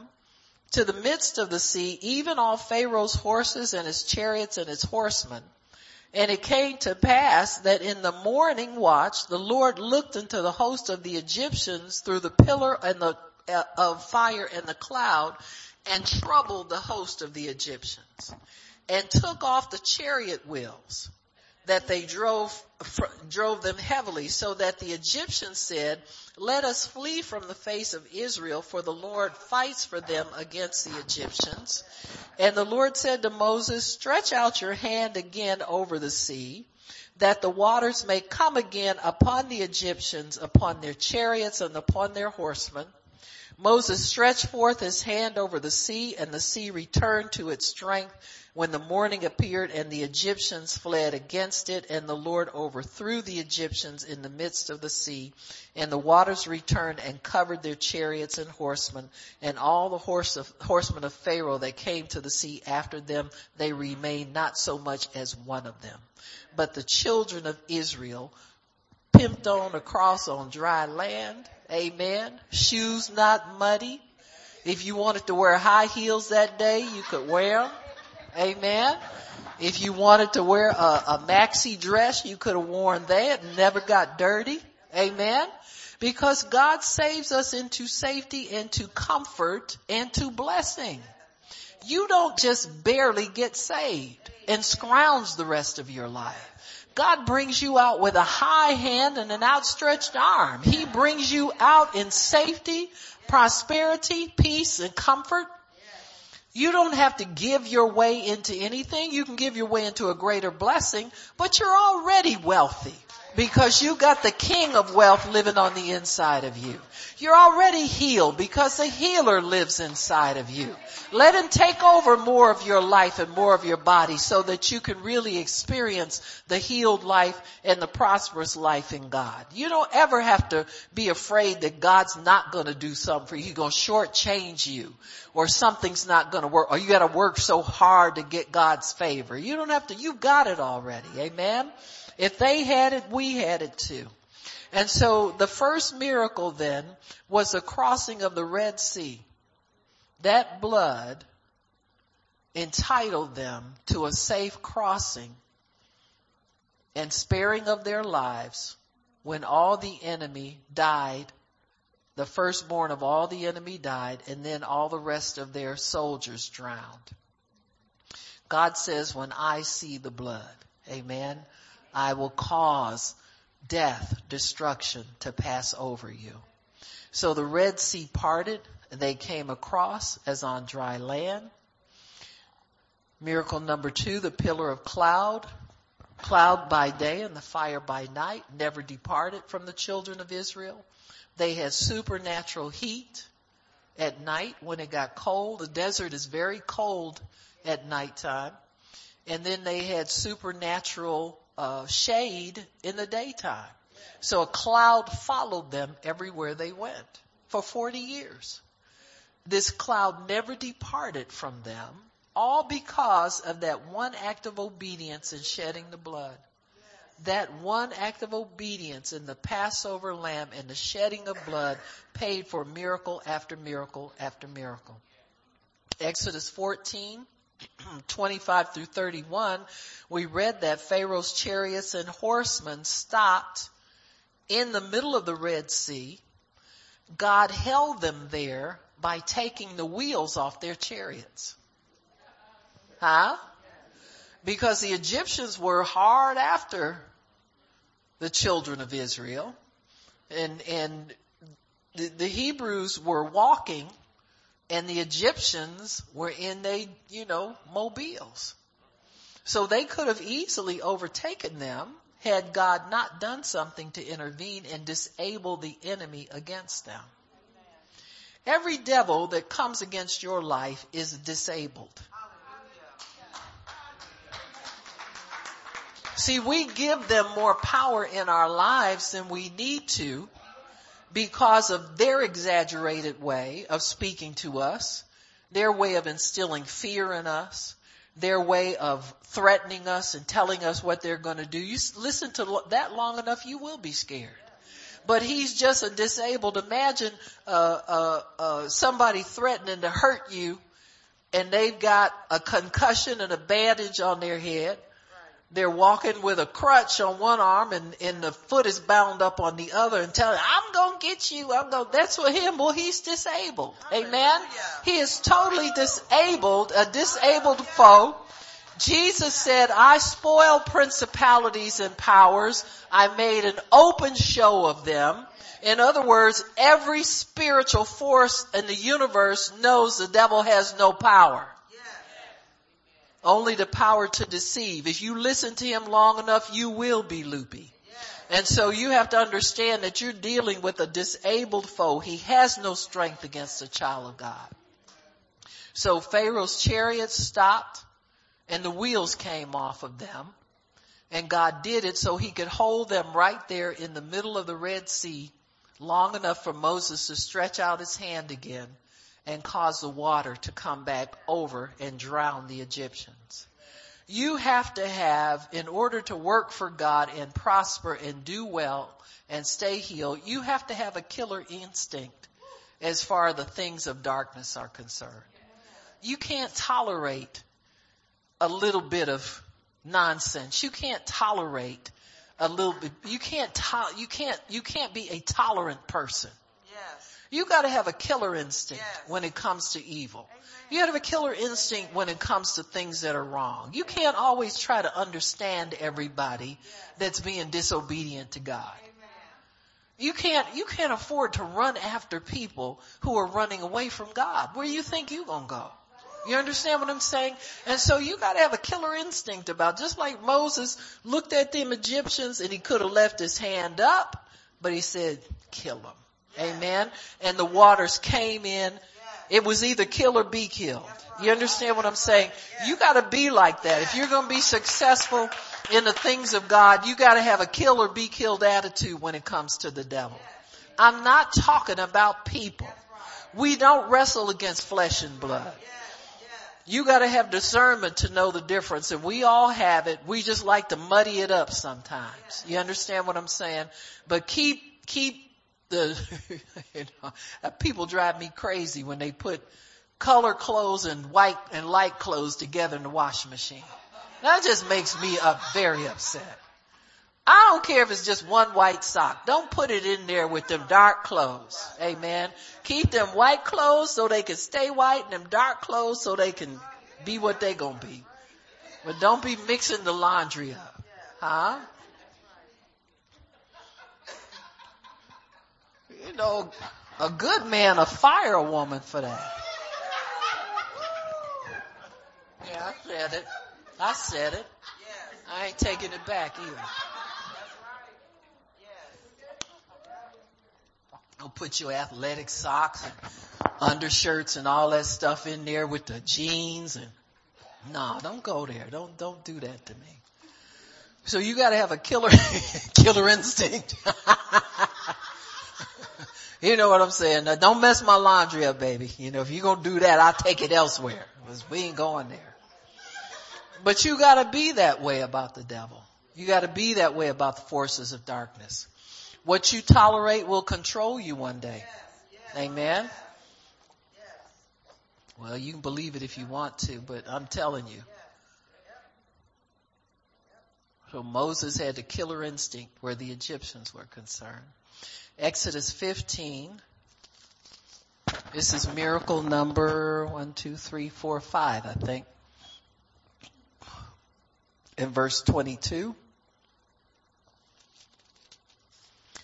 to the midst of the sea, even all Pharaoh's horses and his chariots and his horsemen. And it came to pass that in the morning watch, the Lord looked into the host of the Egyptians through the pillar and the, uh, of fire and the cloud and troubled the host of the Egyptians and took off the chariot wheels that they drove, drove them heavily so that the Egyptians said, let us flee from the face of Israel for the Lord fights for them against the Egyptians. And the Lord said to Moses, stretch out your hand again over the sea that the waters may come again upon the Egyptians, upon their chariots and upon their horsemen. Moses stretched forth his hand over the sea and the sea returned to its strength when the morning appeared and the Egyptians fled against it and the Lord overthrew the Egyptians in the midst of the sea and the waters returned and covered their chariots and horsemen and all the horse of, horsemen of Pharaoh that came to the sea after them, they remained not so much as one of them. But the children of Israel pimped on across on dry land. Amen. Shoes not muddy. If you wanted to wear high heels that day, you could wear them. Amen. If you wanted to wear a, a maxi dress, you could have worn that and never got dirty. Amen. Because God saves us into safety, into comfort, and to blessing. You don't just barely get saved and scrounge the rest of your life. God brings you out with a high hand and an outstretched arm. He brings you out in safety, prosperity, peace, and comfort. You don't have to give your way into anything. You can give your way into a greater blessing, but you're already wealthy because you got the king of wealth living on the inside of you. You're already healed because the healer lives inside of you. Let him take over more of your life and more of your body so that you can really experience the healed life and the prosperous life in God. You don't ever have to be afraid that God's not going to do something for you. He's going to shortchange you or something's not going to work or you got to work so hard to get God's favor. You don't have to, you've got it already. Amen. If they had it, we had it too. And so the first miracle then was the crossing of the Red Sea. That blood entitled them to a safe crossing and sparing of their lives when all the enemy died, the firstborn of all the enemy died, and then all the rest of their soldiers drowned. God says, when I see the blood, amen, I will cause death, destruction to pass over you. So the Red Sea parted. And they came across as on dry land. Miracle number two, the pillar of cloud, cloud by day and the fire by night never departed from the children of Israel. They had supernatural heat at night when it got cold. The desert is very cold at nighttime. And then they had supernatural uh, shade in the daytime. So a cloud followed them everywhere they went for 40 years. this cloud never departed from them, all because of that one act of obedience in shedding the blood. That one act of obedience in the Passover lamb and the shedding of blood paid for miracle after miracle after miracle. Exodus 14, 25 through 31, we read that Pharaoh's chariots and horsemen stopped in the middle of the Red Sea. God held them there by taking the wheels off their chariots. Huh? Because the Egyptians were hard after the children of Israel and, and the, the Hebrews were walking and the Egyptians were in they, you know, mobiles. So they could have easily overtaken them had God not done something to intervene and disable the enemy against them. Every devil that comes against your life is disabled. See, we give them more power in our lives than we need to because of their exaggerated way of speaking to us, their way of instilling fear in us, their way of threatening us and telling us what they're going to do. You listen to that long enough, you will be scared. But he's just a disabled. Imagine uh, uh, uh, somebody threatening to hurt you, and they've got a concussion and a bandage on their head, they're walking with a crutch on one arm and, and the foot is bound up on the other and telling, I'm gonna get you, I'm gonna, that's for him. Well, he's disabled. Amen. He is totally disabled, a disabled foe. Jesus said, I spoil principalities and powers. I made an open show of them. In other words, every spiritual force in the universe knows the devil has no power only the power to deceive. If you listen to him long enough, you will be loopy. And so you have to understand that you're dealing with a disabled foe. He has no strength against a child of God. So Pharaoh's chariots stopped and the wheels came off of them. And God did it so he could hold them right there in the middle of the Red Sea long enough for Moses to stretch out his hand again and cause the water to come back over and drown the Egyptians. You have to have, in order to work for God and prosper and do well and stay healed, you have to have a killer instinct as far as the things of darkness are concerned. You can't tolerate a little bit of nonsense. You can't tolerate a little bit, you can't, to, you can't, you can't be a tolerant person. You gotta have a killer instinct yes. when it comes to evil. Amen. You gotta have a killer instinct when it comes to things that are wrong. You can't always try to understand everybody yes. that's being disobedient to God. Amen. You can't, you can't afford to run after people who are running away from God. Where you think you gonna go? You understand what I'm saying? And so you gotta have a killer instinct about, just like Moses looked at them Egyptians and he could have left his hand up, but he said, kill them. Amen. And the waters came in. It was either kill or be killed. You understand what I'm saying? You gotta be like that. If you're gonna be successful in the things of God, you gotta have a kill or be killed attitude when it comes to the devil. I'm not talking about people. We don't wrestle against flesh and blood. You gotta have discernment to know the difference and we all have it. We just like to muddy it up sometimes. You understand what I'm saying? But keep, keep the you know, uh, people drive me crazy when they put color clothes and white and light clothes together in the washing machine. That just makes me up very upset. I don't care if it's just one white sock. Don't put it in there with them dark clothes. Amen. Keep them white clothes so they can stay white and them dark clothes so they can be what they gonna be. But don't be mixing the laundry up. Huh? You know, a good man, a fire woman for that. Yeah, I said it. I said it. I ain't taking it back either. Don't put your athletic socks and undershirts and all that stuff in there with the jeans and no, don't go there. Don't don't do that to me. So you got to have a killer killer instinct. You know what I'm saying? Now don't mess my laundry up, baby. You know, if you're gonna do that, I'll take it elsewhere. Cause we ain't going there. But you gotta be that way about the devil. You gotta be that way about the forces of darkness. What you tolerate will control you one day. Amen. Well, you can believe it if you want to, but I'm telling you. So Moses had the killer instinct where the Egyptians were concerned. Exodus 15. This is miracle number one, two, three, four, five, I think. In verse 22.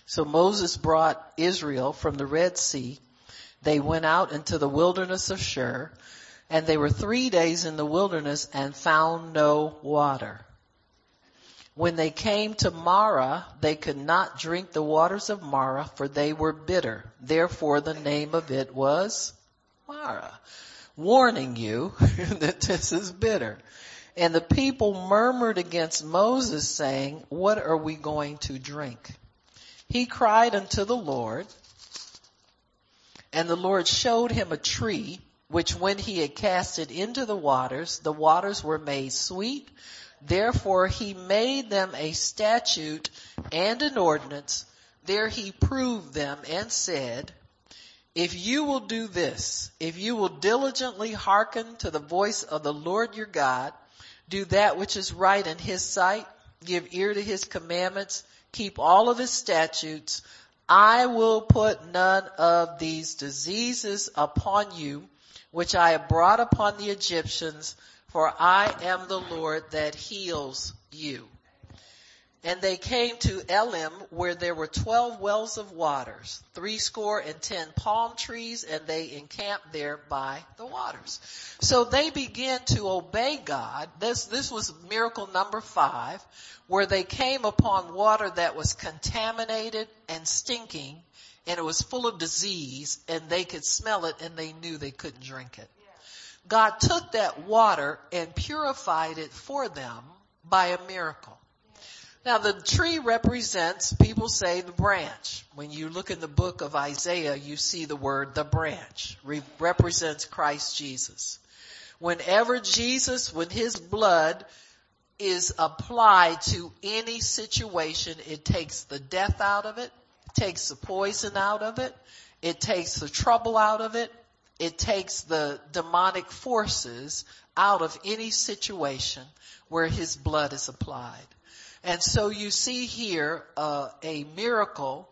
So Moses brought Israel from the Red Sea. They went out into the wilderness of Shur and they were three days in the wilderness and found no water. When they came to Marah, they could not drink the waters of Marah for they were bitter. Therefore the name of it was Marah. Warning you that this is bitter. And the people murmured against Moses saying, what are we going to drink? He cried unto the Lord and the Lord showed him a tree which when he had cast it into the waters, the waters were made sweet Therefore he made them a statute and an ordinance. There he proved them and said, if you will do this, if you will diligently hearken to the voice of the Lord your God, do that which is right in his sight, give ear to his commandments, keep all of his statutes, I will put none of these diseases upon you, which I have brought upon the Egyptians, for I am the Lord that heals you. And they came to Elim where there were twelve wells of waters, three score and ten palm trees, and they encamped there by the waters. So they began to obey God. This, this was miracle number five, where they came upon water that was contaminated and stinking, and it was full of disease, and they could smell it and they knew they couldn't drink it. God took that water and purified it for them by a miracle. Now the tree represents, people say the branch. When you look in the book of Isaiah, you see the word the branch. Re- represents Christ Jesus. Whenever Jesus, when his blood is applied to any situation, it takes the death out of it, takes the poison out of it, it takes the trouble out of it, it takes the demonic forces out of any situation where his blood is applied. And so you see here uh, a miracle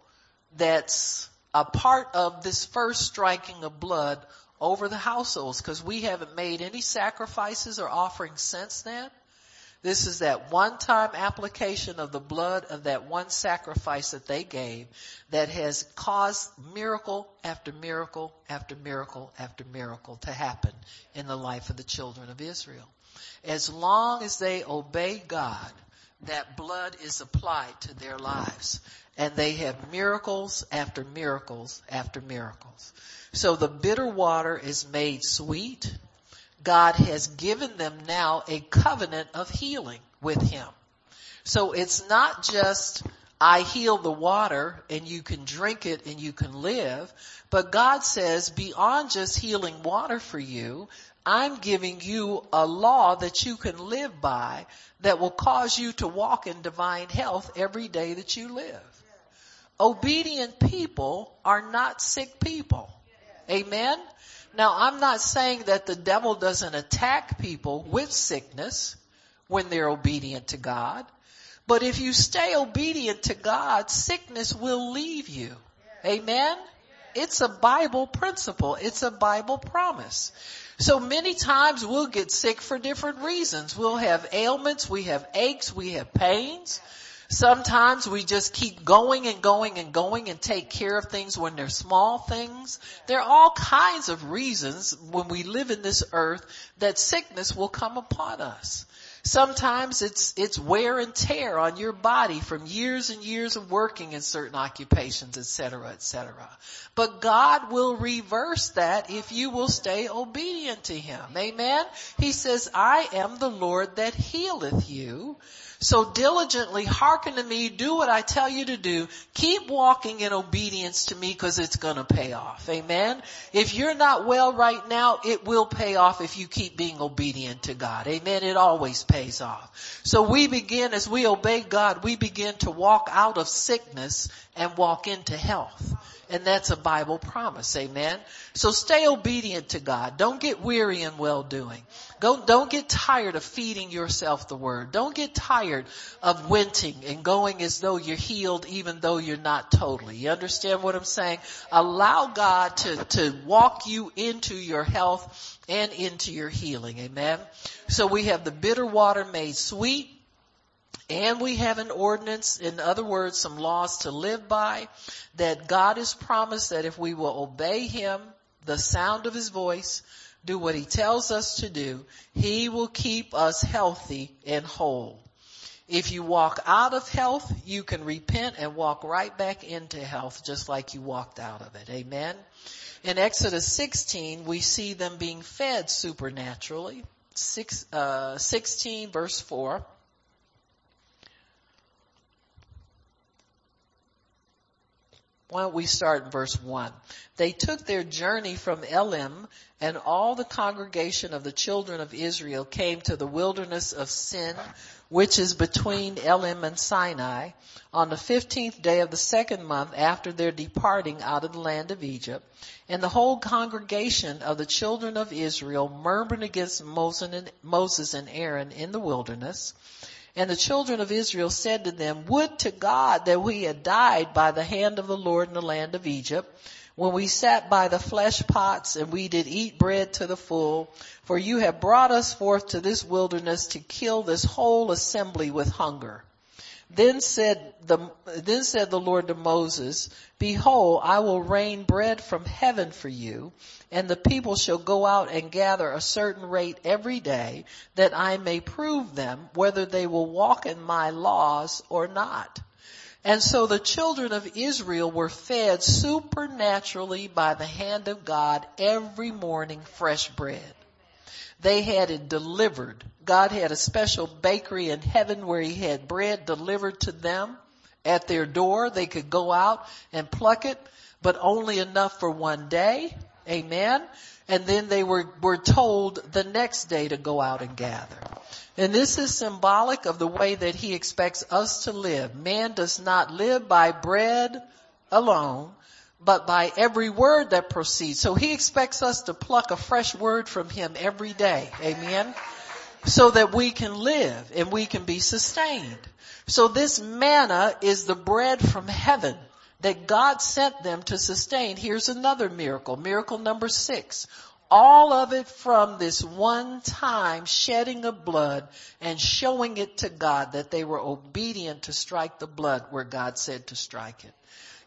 that's a part of this first striking of blood over the households because we haven't made any sacrifices or offerings since then. This is that one time application of the blood of that one sacrifice that they gave that has caused miracle after miracle after miracle after miracle to happen in the life of the children of Israel. As long as they obey God, that blood is applied to their lives and they have miracles after miracles after miracles. So the bitter water is made sweet God has given them now a covenant of healing with him. So it's not just, I heal the water and you can drink it and you can live, but God says beyond just healing water for you, I'm giving you a law that you can live by that will cause you to walk in divine health every day that you live. Obedient people are not sick people. Amen? Now I'm not saying that the devil doesn't attack people with sickness when they're obedient to God. But if you stay obedient to God, sickness will leave you. Amen? It's a Bible principle. It's a Bible promise. So many times we'll get sick for different reasons. We'll have ailments, we have aches, we have pains. Sometimes we just keep going and going and going and take care of things when they're small things. There are all kinds of reasons when we live in this earth that sickness will come upon us. Sometimes it's, it's wear and tear on your body from years and years of working in certain occupations, etc., etc. But God will reverse that if you will stay obedient to Him. Amen? He says, I am the Lord that healeth you. So diligently hearken to me, do what I tell you to do, keep walking in obedience to me because it's gonna pay off. Amen? If you're not well right now, it will pay off if you keep being obedient to God. Amen? It always pays off. So we begin, as we obey God, we begin to walk out of sickness and walk into health. And that's a Bible promise. Amen. So stay obedient to God. Don't get weary in well doing. Don't, don't get tired of feeding yourself the word. Don't get tired of winting and going as though you're healed even though you're not totally. You understand what I'm saying? Allow God to, to walk you into your health and into your healing. Amen. So we have the bitter water made sweet. And we have an ordinance, in other words, some laws to live by, that God has promised that if we will obey Him, the sound of His voice, do what He tells us to do, He will keep us healthy and whole. If you walk out of health, you can repent and walk right back into health just like you walked out of it. Amen. In Exodus 16, we see them being fed supernaturally. Six, uh, 16 verse 4. Why don't we start in verse 1? They took their journey from Elim and all the congregation of the children of Israel came to the wilderness of Sin, which is between Elim and Sinai, on the fifteenth day of the second month after their departing out of the land of Egypt. And the whole congregation of the children of Israel murmured against Moses and Aaron in the wilderness. And the children of Israel said to them, would to God that we had died by the hand of the Lord in the land of Egypt, when we sat by the flesh pots and we did eat bread to the full, for you have brought us forth to this wilderness to kill this whole assembly with hunger. Then said the, then said the Lord to Moses, behold, I will rain bread from heaven for you, and the people shall go out and gather a certain rate every day, that I may prove them whether they will walk in my laws or not. And so the children of Israel were fed supernaturally by the hand of God every morning fresh bread. They had it delivered. God had a special bakery in heaven where he had bread delivered to them at their door. They could go out and pluck it, but only enough for one day. Amen. And then they were, were told the next day to go out and gather. And this is symbolic of the way that he expects us to live. Man does not live by bread alone, but by every word that proceeds. So he expects us to pluck a fresh word from him every day. Amen. So that we can live and we can be sustained. So this manna is the bread from heaven that God sent them to sustain. Here's another miracle. Miracle number six. All of it from this one time shedding of blood and showing it to God that they were obedient to strike the blood where God said to strike it.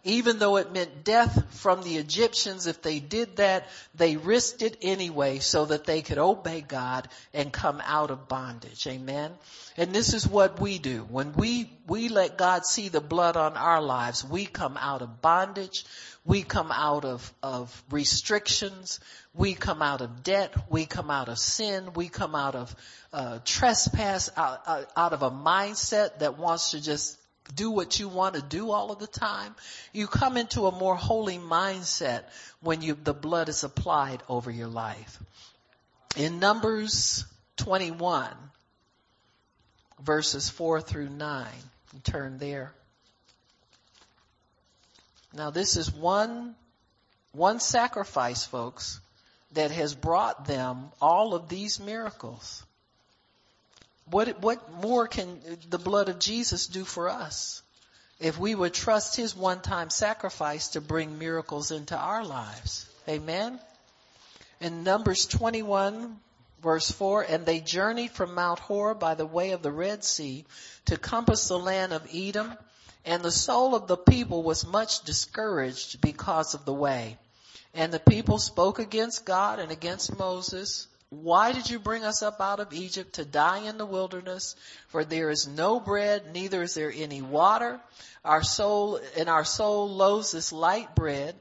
Even though it meant death from the Egyptians, if they did that, they risked it anyway so that they could obey God and come out of bondage. Amen. And this is what we do. When we, we let God see the blood on our lives, we come out of bondage. We come out of, of restrictions. We come out of debt. We come out of sin. We come out of uh, trespass, out, out of a mindset that wants to just do what you want to do all of the time. You come into a more holy mindset when you, the blood is applied over your life. In Numbers 21, verses 4 through 9, turn there. Now this is one, one sacrifice, folks, that has brought them all of these miracles. What, what more can the blood of Jesus do for us? If we would trust His one-time sacrifice to bring miracles into our lives. Amen? In Numbers 21 verse 4, and they journeyed from Mount Hor by the way of the Red Sea to compass the land of Edom, and the soul of the people was much discouraged because of the way. And the people spoke against God and against Moses why did you bring us up out of Egypt to die in the wilderness? For there is no bread, neither is there any water. Our soul, and our soul loathes this light bread.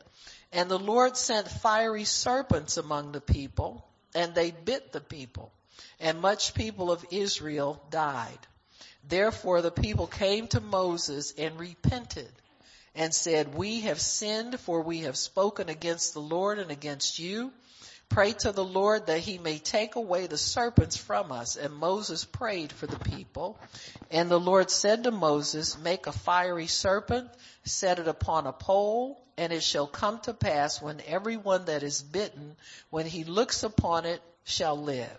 And the Lord sent fiery serpents among the people, and they bit the people. And much people of Israel died. Therefore the people came to Moses and repented and said, we have sinned for we have spoken against the Lord and against you. Pray to the Lord that he may take away the serpents from us. And Moses prayed for the people. And the Lord said to Moses, make a fiery serpent, set it upon a pole, and it shall come to pass when everyone that is bitten, when he looks upon it, shall live.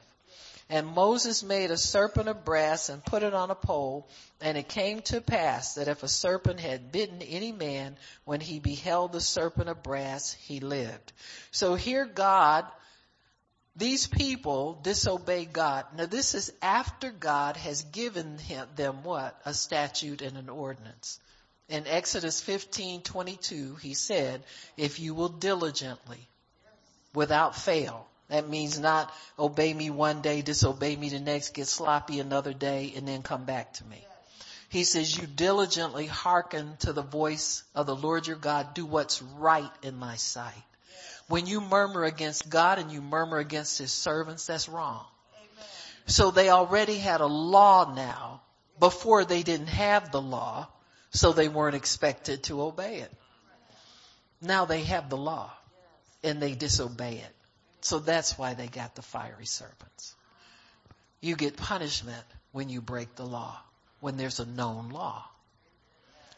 And Moses made a serpent of brass and put it on a pole. And it came to pass that if a serpent had bitten any man, when he beheld the serpent of brass, he lived. So here God, these people disobey God. Now this is after God has given him, them what? A statute and an ordinance. In Exodus 15, 22, he said, if you will diligently, without fail, that means not obey me one day, disobey me the next, get sloppy another day, and then come back to me. He says, you diligently hearken to the voice of the Lord your God, do what's right in my sight. When you murmur against God and you murmur against his servants, that's wrong. So they already had a law now. Before they didn't have the law, so they weren't expected to obey it. Now they have the law and they disobey it. So that's why they got the fiery serpents. You get punishment when you break the law, when there's a known law.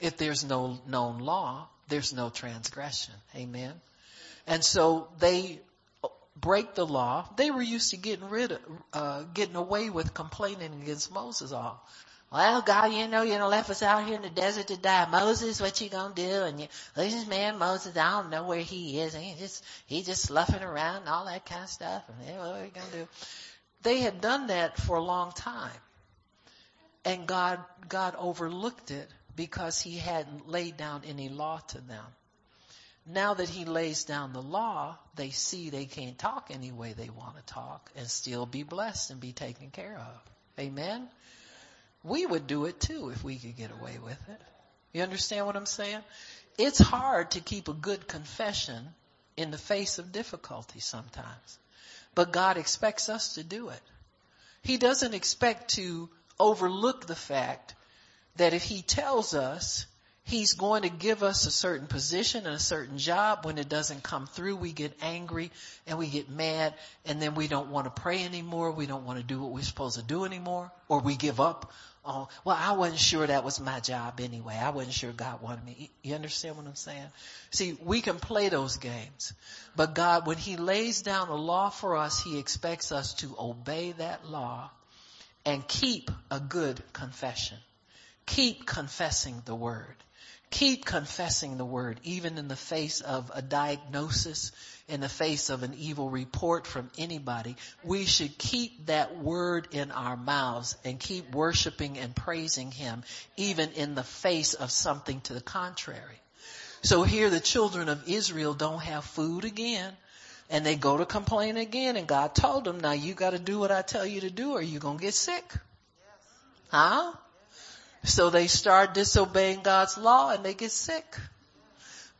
If there's no known law, there's no transgression. Amen. And so they break the law. They were used to getting rid of, uh, getting away with complaining against Moses all. Well, God, you know, you know, left us out here in the desert to die. Moses, what you gonna do? And you, this man Moses, I don't know where he is. He just, he just sloughing around and all that kind of stuff. And hey, what are we gonna do? They had done that for a long time. And God, God overlooked it because he hadn't laid down any law to them. Now that he lays down the law, they see they can't talk any way they want to talk and still be blessed and be taken care of. Amen? We would do it too if we could get away with it. You understand what I'm saying? It's hard to keep a good confession in the face of difficulty sometimes. But God expects us to do it. He doesn't expect to overlook the fact that if He tells us He's going to give us a certain position and a certain job. When it doesn't come through, we get angry and we get mad and then we don't want to pray anymore. We don't want to do what we're supposed to do anymore or we give up well, I wasn't sure that was my job anyway. I wasn't sure God wanted me. You understand what I'm saying? See, we can play those games, but God, when He lays down a law for us, He expects us to obey that law and keep a good confession. Keep confessing the word. Keep confessing the word, even in the face of a diagnosis, in the face of an evil report from anybody. We should keep that word in our mouths and keep worshiping and praising him, even in the face of something to the contrary. So here the children of Israel don't have food again. And they go to complain again and God told them, now you gotta do what I tell you to do or you're gonna get sick. Huh? So they start disobeying God's law and they get sick.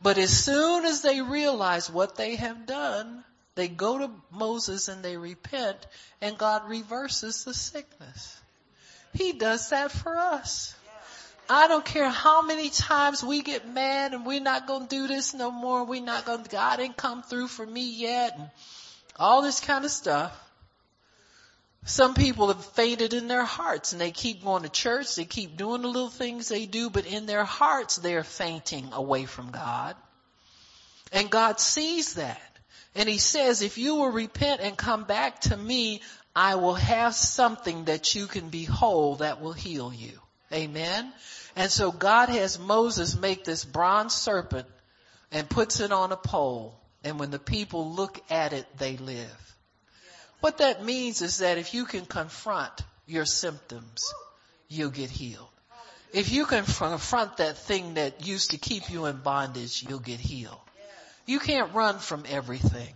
But as soon as they realize what they have done, they go to Moses and they repent and God reverses the sickness. He does that for us. I don't care how many times we get mad and we're not going to do this no more. We're not going to, God didn't come through for me yet and all this kind of stuff. Some people have fainted in their hearts and they keep going to church, they keep doing the little things they do, but in their hearts they're fainting away from God. And God sees that. And He says, if you will repent and come back to me, I will have something that you can behold that will heal you. Amen. And so God has Moses make this bronze serpent and puts it on a pole. And when the people look at it, they live. What that means is that if you can confront your symptoms, you'll get healed. If you can confront that thing that used to keep you in bondage, you'll get healed. You can't run from everything.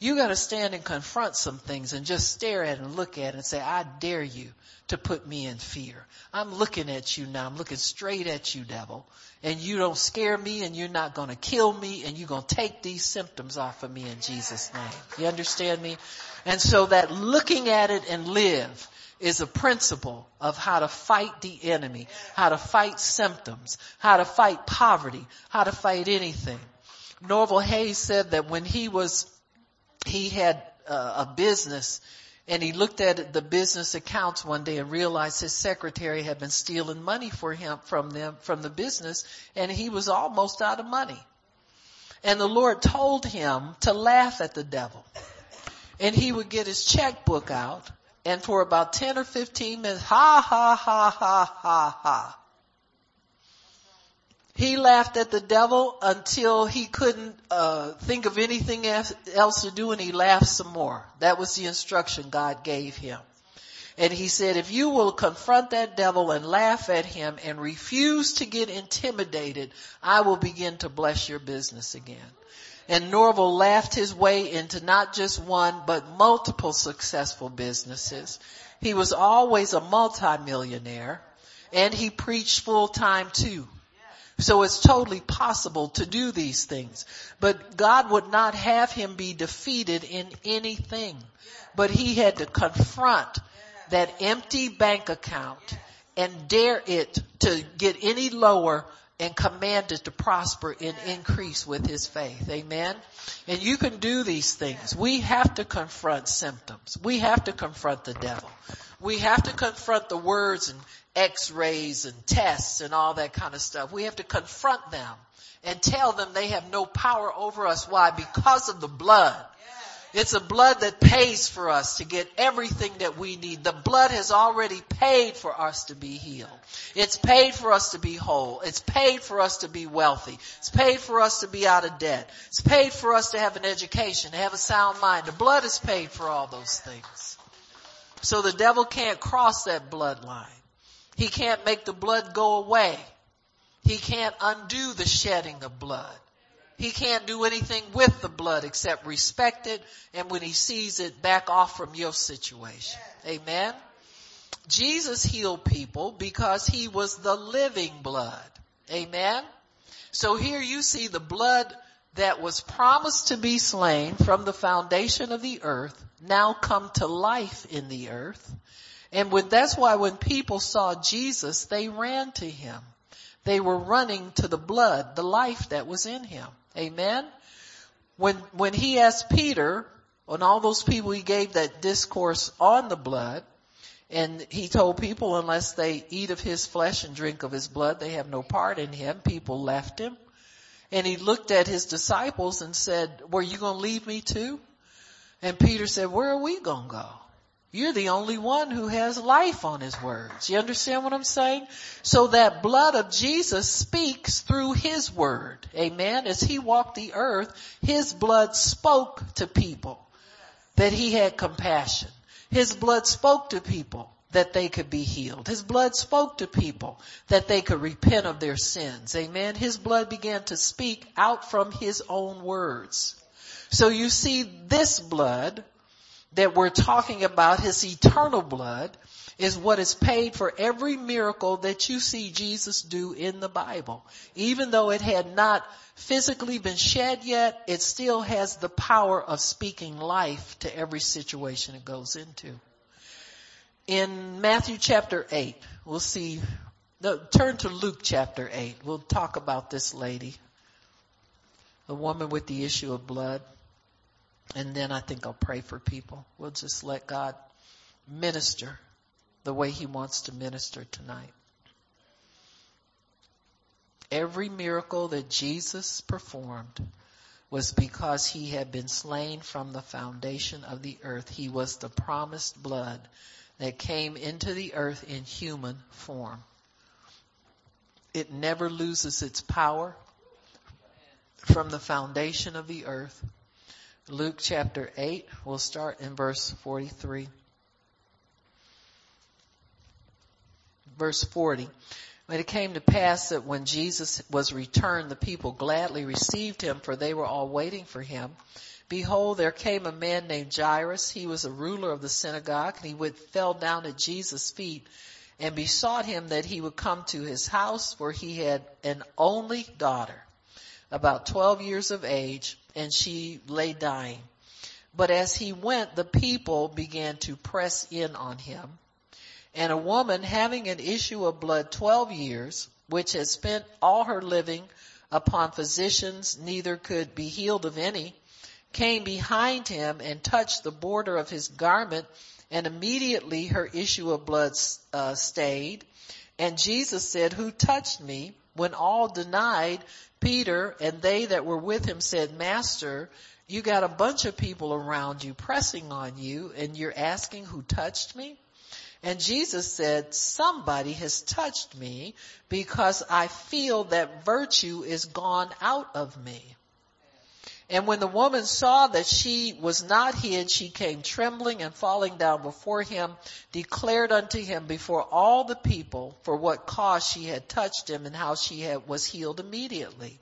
You gotta stand and confront some things and just stare at and look at and say, I dare you to put me in fear. I'm looking at you now. I'm looking straight at you, devil. And you don't scare me and you're not gonna kill me and you're gonna take these symptoms off of me in Jesus name. You understand me? And so that looking at it and live is a principle of how to fight the enemy, how to fight symptoms, how to fight poverty, how to fight anything. Norval Hayes said that when he was, he had uh, a business and he looked at the business accounts one day and realized his secretary had been stealing money for him from them, from the business and he was almost out of money. And the Lord told him to laugh at the devil. And he would get his checkbook out and for about 10 or 15 minutes, ha ha ha ha ha ha. He laughed at the devil until he couldn't uh, think of anything else to do and he laughed some more. That was the instruction God gave him. And he said, if you will confront that devil and laugh at him and refuse to get intimidated, I will begin to bless your business again. And Norval laughed his way into not just one, but multiple successful businesses. He was always a multimillionaire and he preached full time too. So it's totally possible to do these things. But God would not have him be defeated in anything. But he had to confront that empty bank account and dare it to get any lower and commanded to prosper and increase with his faith. Amen. And you can do these things. We have to confront symptoms. We have to confront the devil. We have to confront the words and x-rays and tests and all that kind of stuff. We have to confront them and tell them they have no power over us. Why? Because of the blood. It's a blood that pays for us to get everything that we need. The blood has already paid for us to be healed. It's paid for us to be whole. It's paid for us to be wealthy. It's paid for us to be out of debt. It's paid for us to have an education, to have a sound mind. The blood is paid for all those things. So the devil can't cross that bloodline. He can't make the blood go away. He can't undo the shedding of blood. He can't do anything with the blood except respect it and when he sees it back off from your situation. Amen. Jesus healed people because he was the living blood. Amen. So here you see the blood that was promised to be slain from the foundation of the earth now come to life in the earth. And when, that's why when people saw Jesus, they ran to him. They were running to the blood, the life that was in him. Amen. When, when he asked Peter, and all those people he gave that discourse on the blood, and he told people unless they eat of his flesh and drink of his blood, they have no part in him. People left him. And he looked at his disciples and said, were you going to leave me too? And Peter said, where are we going to go? You're the only one who has life on his words. You understand what I'm saying? So that blood of Jesus speaks through his word. Amen. As he walked the earth, his blood spoke to people that he had compassion. His blood spoke to people that they could be healed. His blood spoke to people that they could repent of their sins. Amen. His blood began to speak out from his own words. So you see this blood that we're talking about, his eternal blood, is what is paid for every miracle that you see Jesus do in the Bible. Even though it had not physically been shed yet, it still has the power of speaking life to every situation it goes into. In Matthew chapter 8, we'll see, no, turn to Luke chapter 8. We'll talk about this lady, the woman with the issue of blood. And then I think I'll pray for people. We'll just let God minister the way he wants to minister tonight. Every miracle that Jesus performed was because he had been slain from the foundation of the earth. He was the promised blood that came into the earth in human form. It never loses its power from the foundation of the earth. Luke chapter 8, we'll start in verse 43. Verse 40. When it came to pass that when Jesus was returned, the people gladly received him, for they were all waiting for him. behold, there came a man named Jairus. He was a ruler of the synagogue and he would, fell down at Jesus' feet and besought him that he would come to his house where he had an only daughter, about 12 years of age, and she lay dying. But as he went, the people began to press in on him. And a woman having an issue of blood 12 years, which had spent all her living upon physicians, neither could be healed of any, came behind him and touched the border of his garment and immediately her issue of blood uh, stayed. And Jesus said, who touched me? When all denied, Peter and they that were with him said, Master, you got a bunch of people around you pressing on you and you're asking who touched me? And Jesus said, somebody has touched me because I feel that virtue is gone out of me. And when the woman saw that she was not hid, she came trembling and falling down before him, declared unto him before all the people for what cause she had touched him and how she had, was healed immediately.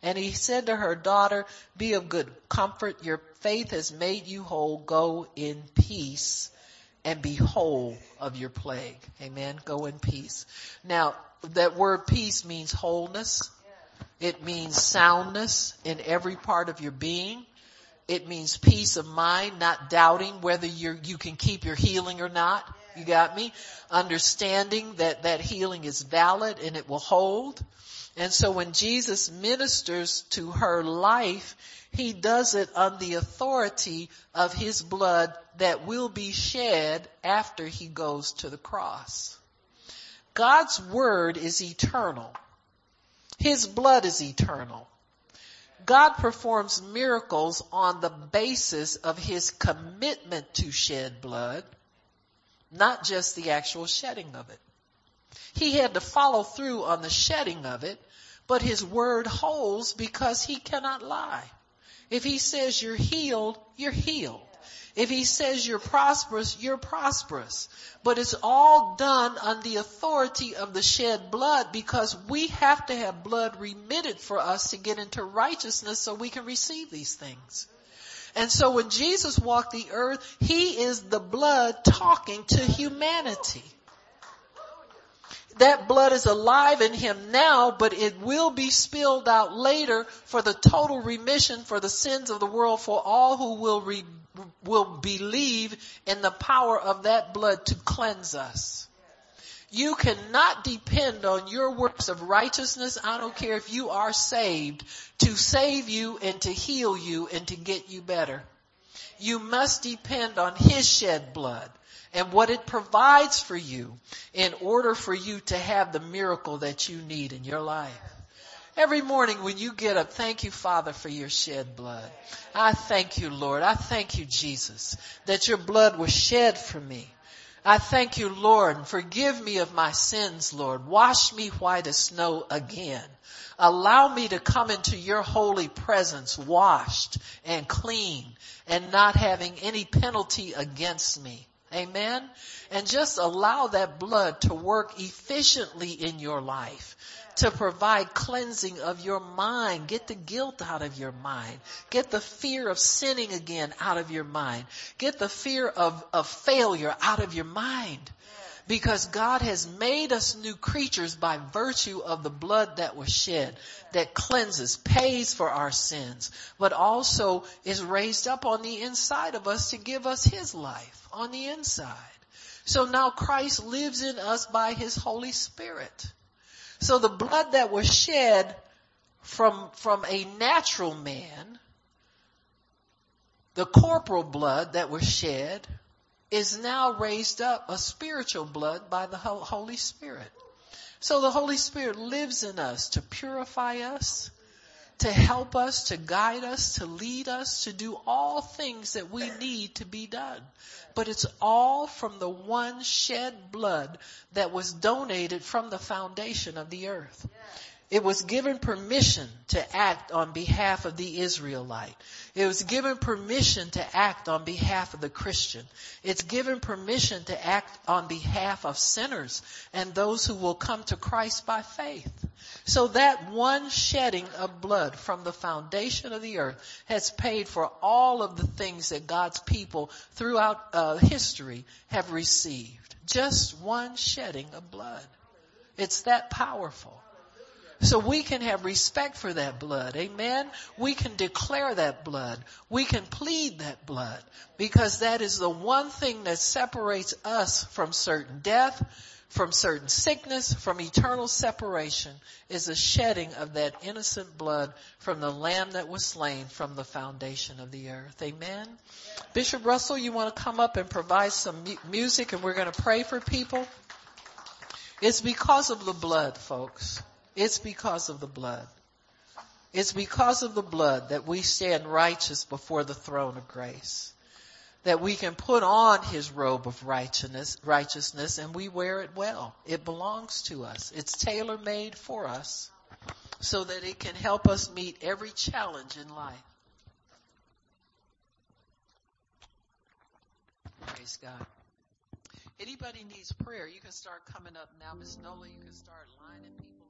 And he said to her, daughter, be of good comfort. Your faith has made you whole. Go in peace and be whole of your plague. Amen. Go in peace. Now, that word peace means wholeness. It means soundness in every part of your being. It means peace of mind, not doubting whether you you can keep your healing or not. You got me? Understanding that that healing is valid and it will hold. And so when Jesus ministers to her life, he does it on the authority of his blood that will be shed after he goes to the cross. God's word is eternal. His blood is eternal. God performs miracles on the basis of his commitment to shed blood, not just the actual shedding of it. He had to follow through on the shedding of it, but his word holds because he cannot lie. If he says you're healed, you're healed. If he says you're prosperous, you're prosperous. But it's all done on the authority of the shed blood because we have to have blood remitted for us to get into righteousness so we can receive these things. And so when Jesus walked the earth, he is the blood talking to humanity. That blood is alive in him now, but it will be spilled out later for the total remission for the sins of the world for all who will re- will believe in the power of that blood to cleanse us. You cannot depend on your works of righteousness. I don't care if you are saved to save you and to heal you and to get you better. You must depend on His shed blood and what it provides for you in order for you to have the miracle that you need in your life. Every morning when you get up, thank you, Father, for your shed blood. I thank you, Lord. I thank you, Jesus, that your blood was shed for me. I thank you, Lord, and forgive me of my sins, Lord. Wash me white as snow again. Allow me to come into your holy presence washed and clean and not having any penalty against me. Amen. And just allow that blood to work efficiently in your life to provide cleansing of your mind. Get the guilt out of your mind. Get the fear of sinning again out of your mind. Get the fear of, of failure out of your mind. Because God has made us new creatures by virtue of the blood that was shed, that cleanses, pays for our sins, but also is raised up on the inside of us to give us His life on the inside. So now Christ lives in us by His Holy Spirit. So the blood that was shed from, from a natural man, the corporal blood that was shed, is now raised up a spiritual blood by the Holy Spirit. So the Holy Spirit lives in us to purify us, to help us, to guide us, to lead us, to do all things that we need to be done. But it's all from the one shed blood that was donated from the foundation of the earth. It was given permission to act on behalf of the Israelite. It was given permission to act on behalf of the Christian. It's given permission to act on behalf of sinners and those who will come to Christ by faith. So that one shedding of blood from the foundation of the earth has paid for all of the things that God's people throughout uh, history have received. Just one shedding of blood. It's that powerful. So we can have respect for that blood. Amen. We can declare that blood. We can plead that blood because that is the one thing that separates us from certain death, from certain sickness, from eternal separation is the shedding of that innocent blood from the lamb that was slain from the foundation of the earth. Amen. Bishop Russell, you want to come up and provide some mu- music and we're going to pray for people? It's because of the blood, folks. It's because of the blood. It's because of the blood that we stand righteous before the throne of grace. That we can put on his robe of righteousness, righteousness and we wear it well. It belongs to us. It's tailor made for us so that it can help us meet every challenge in life. Praise God. Anybody needs prayer, you can start coming up now. Miss Nola, you can start lining people.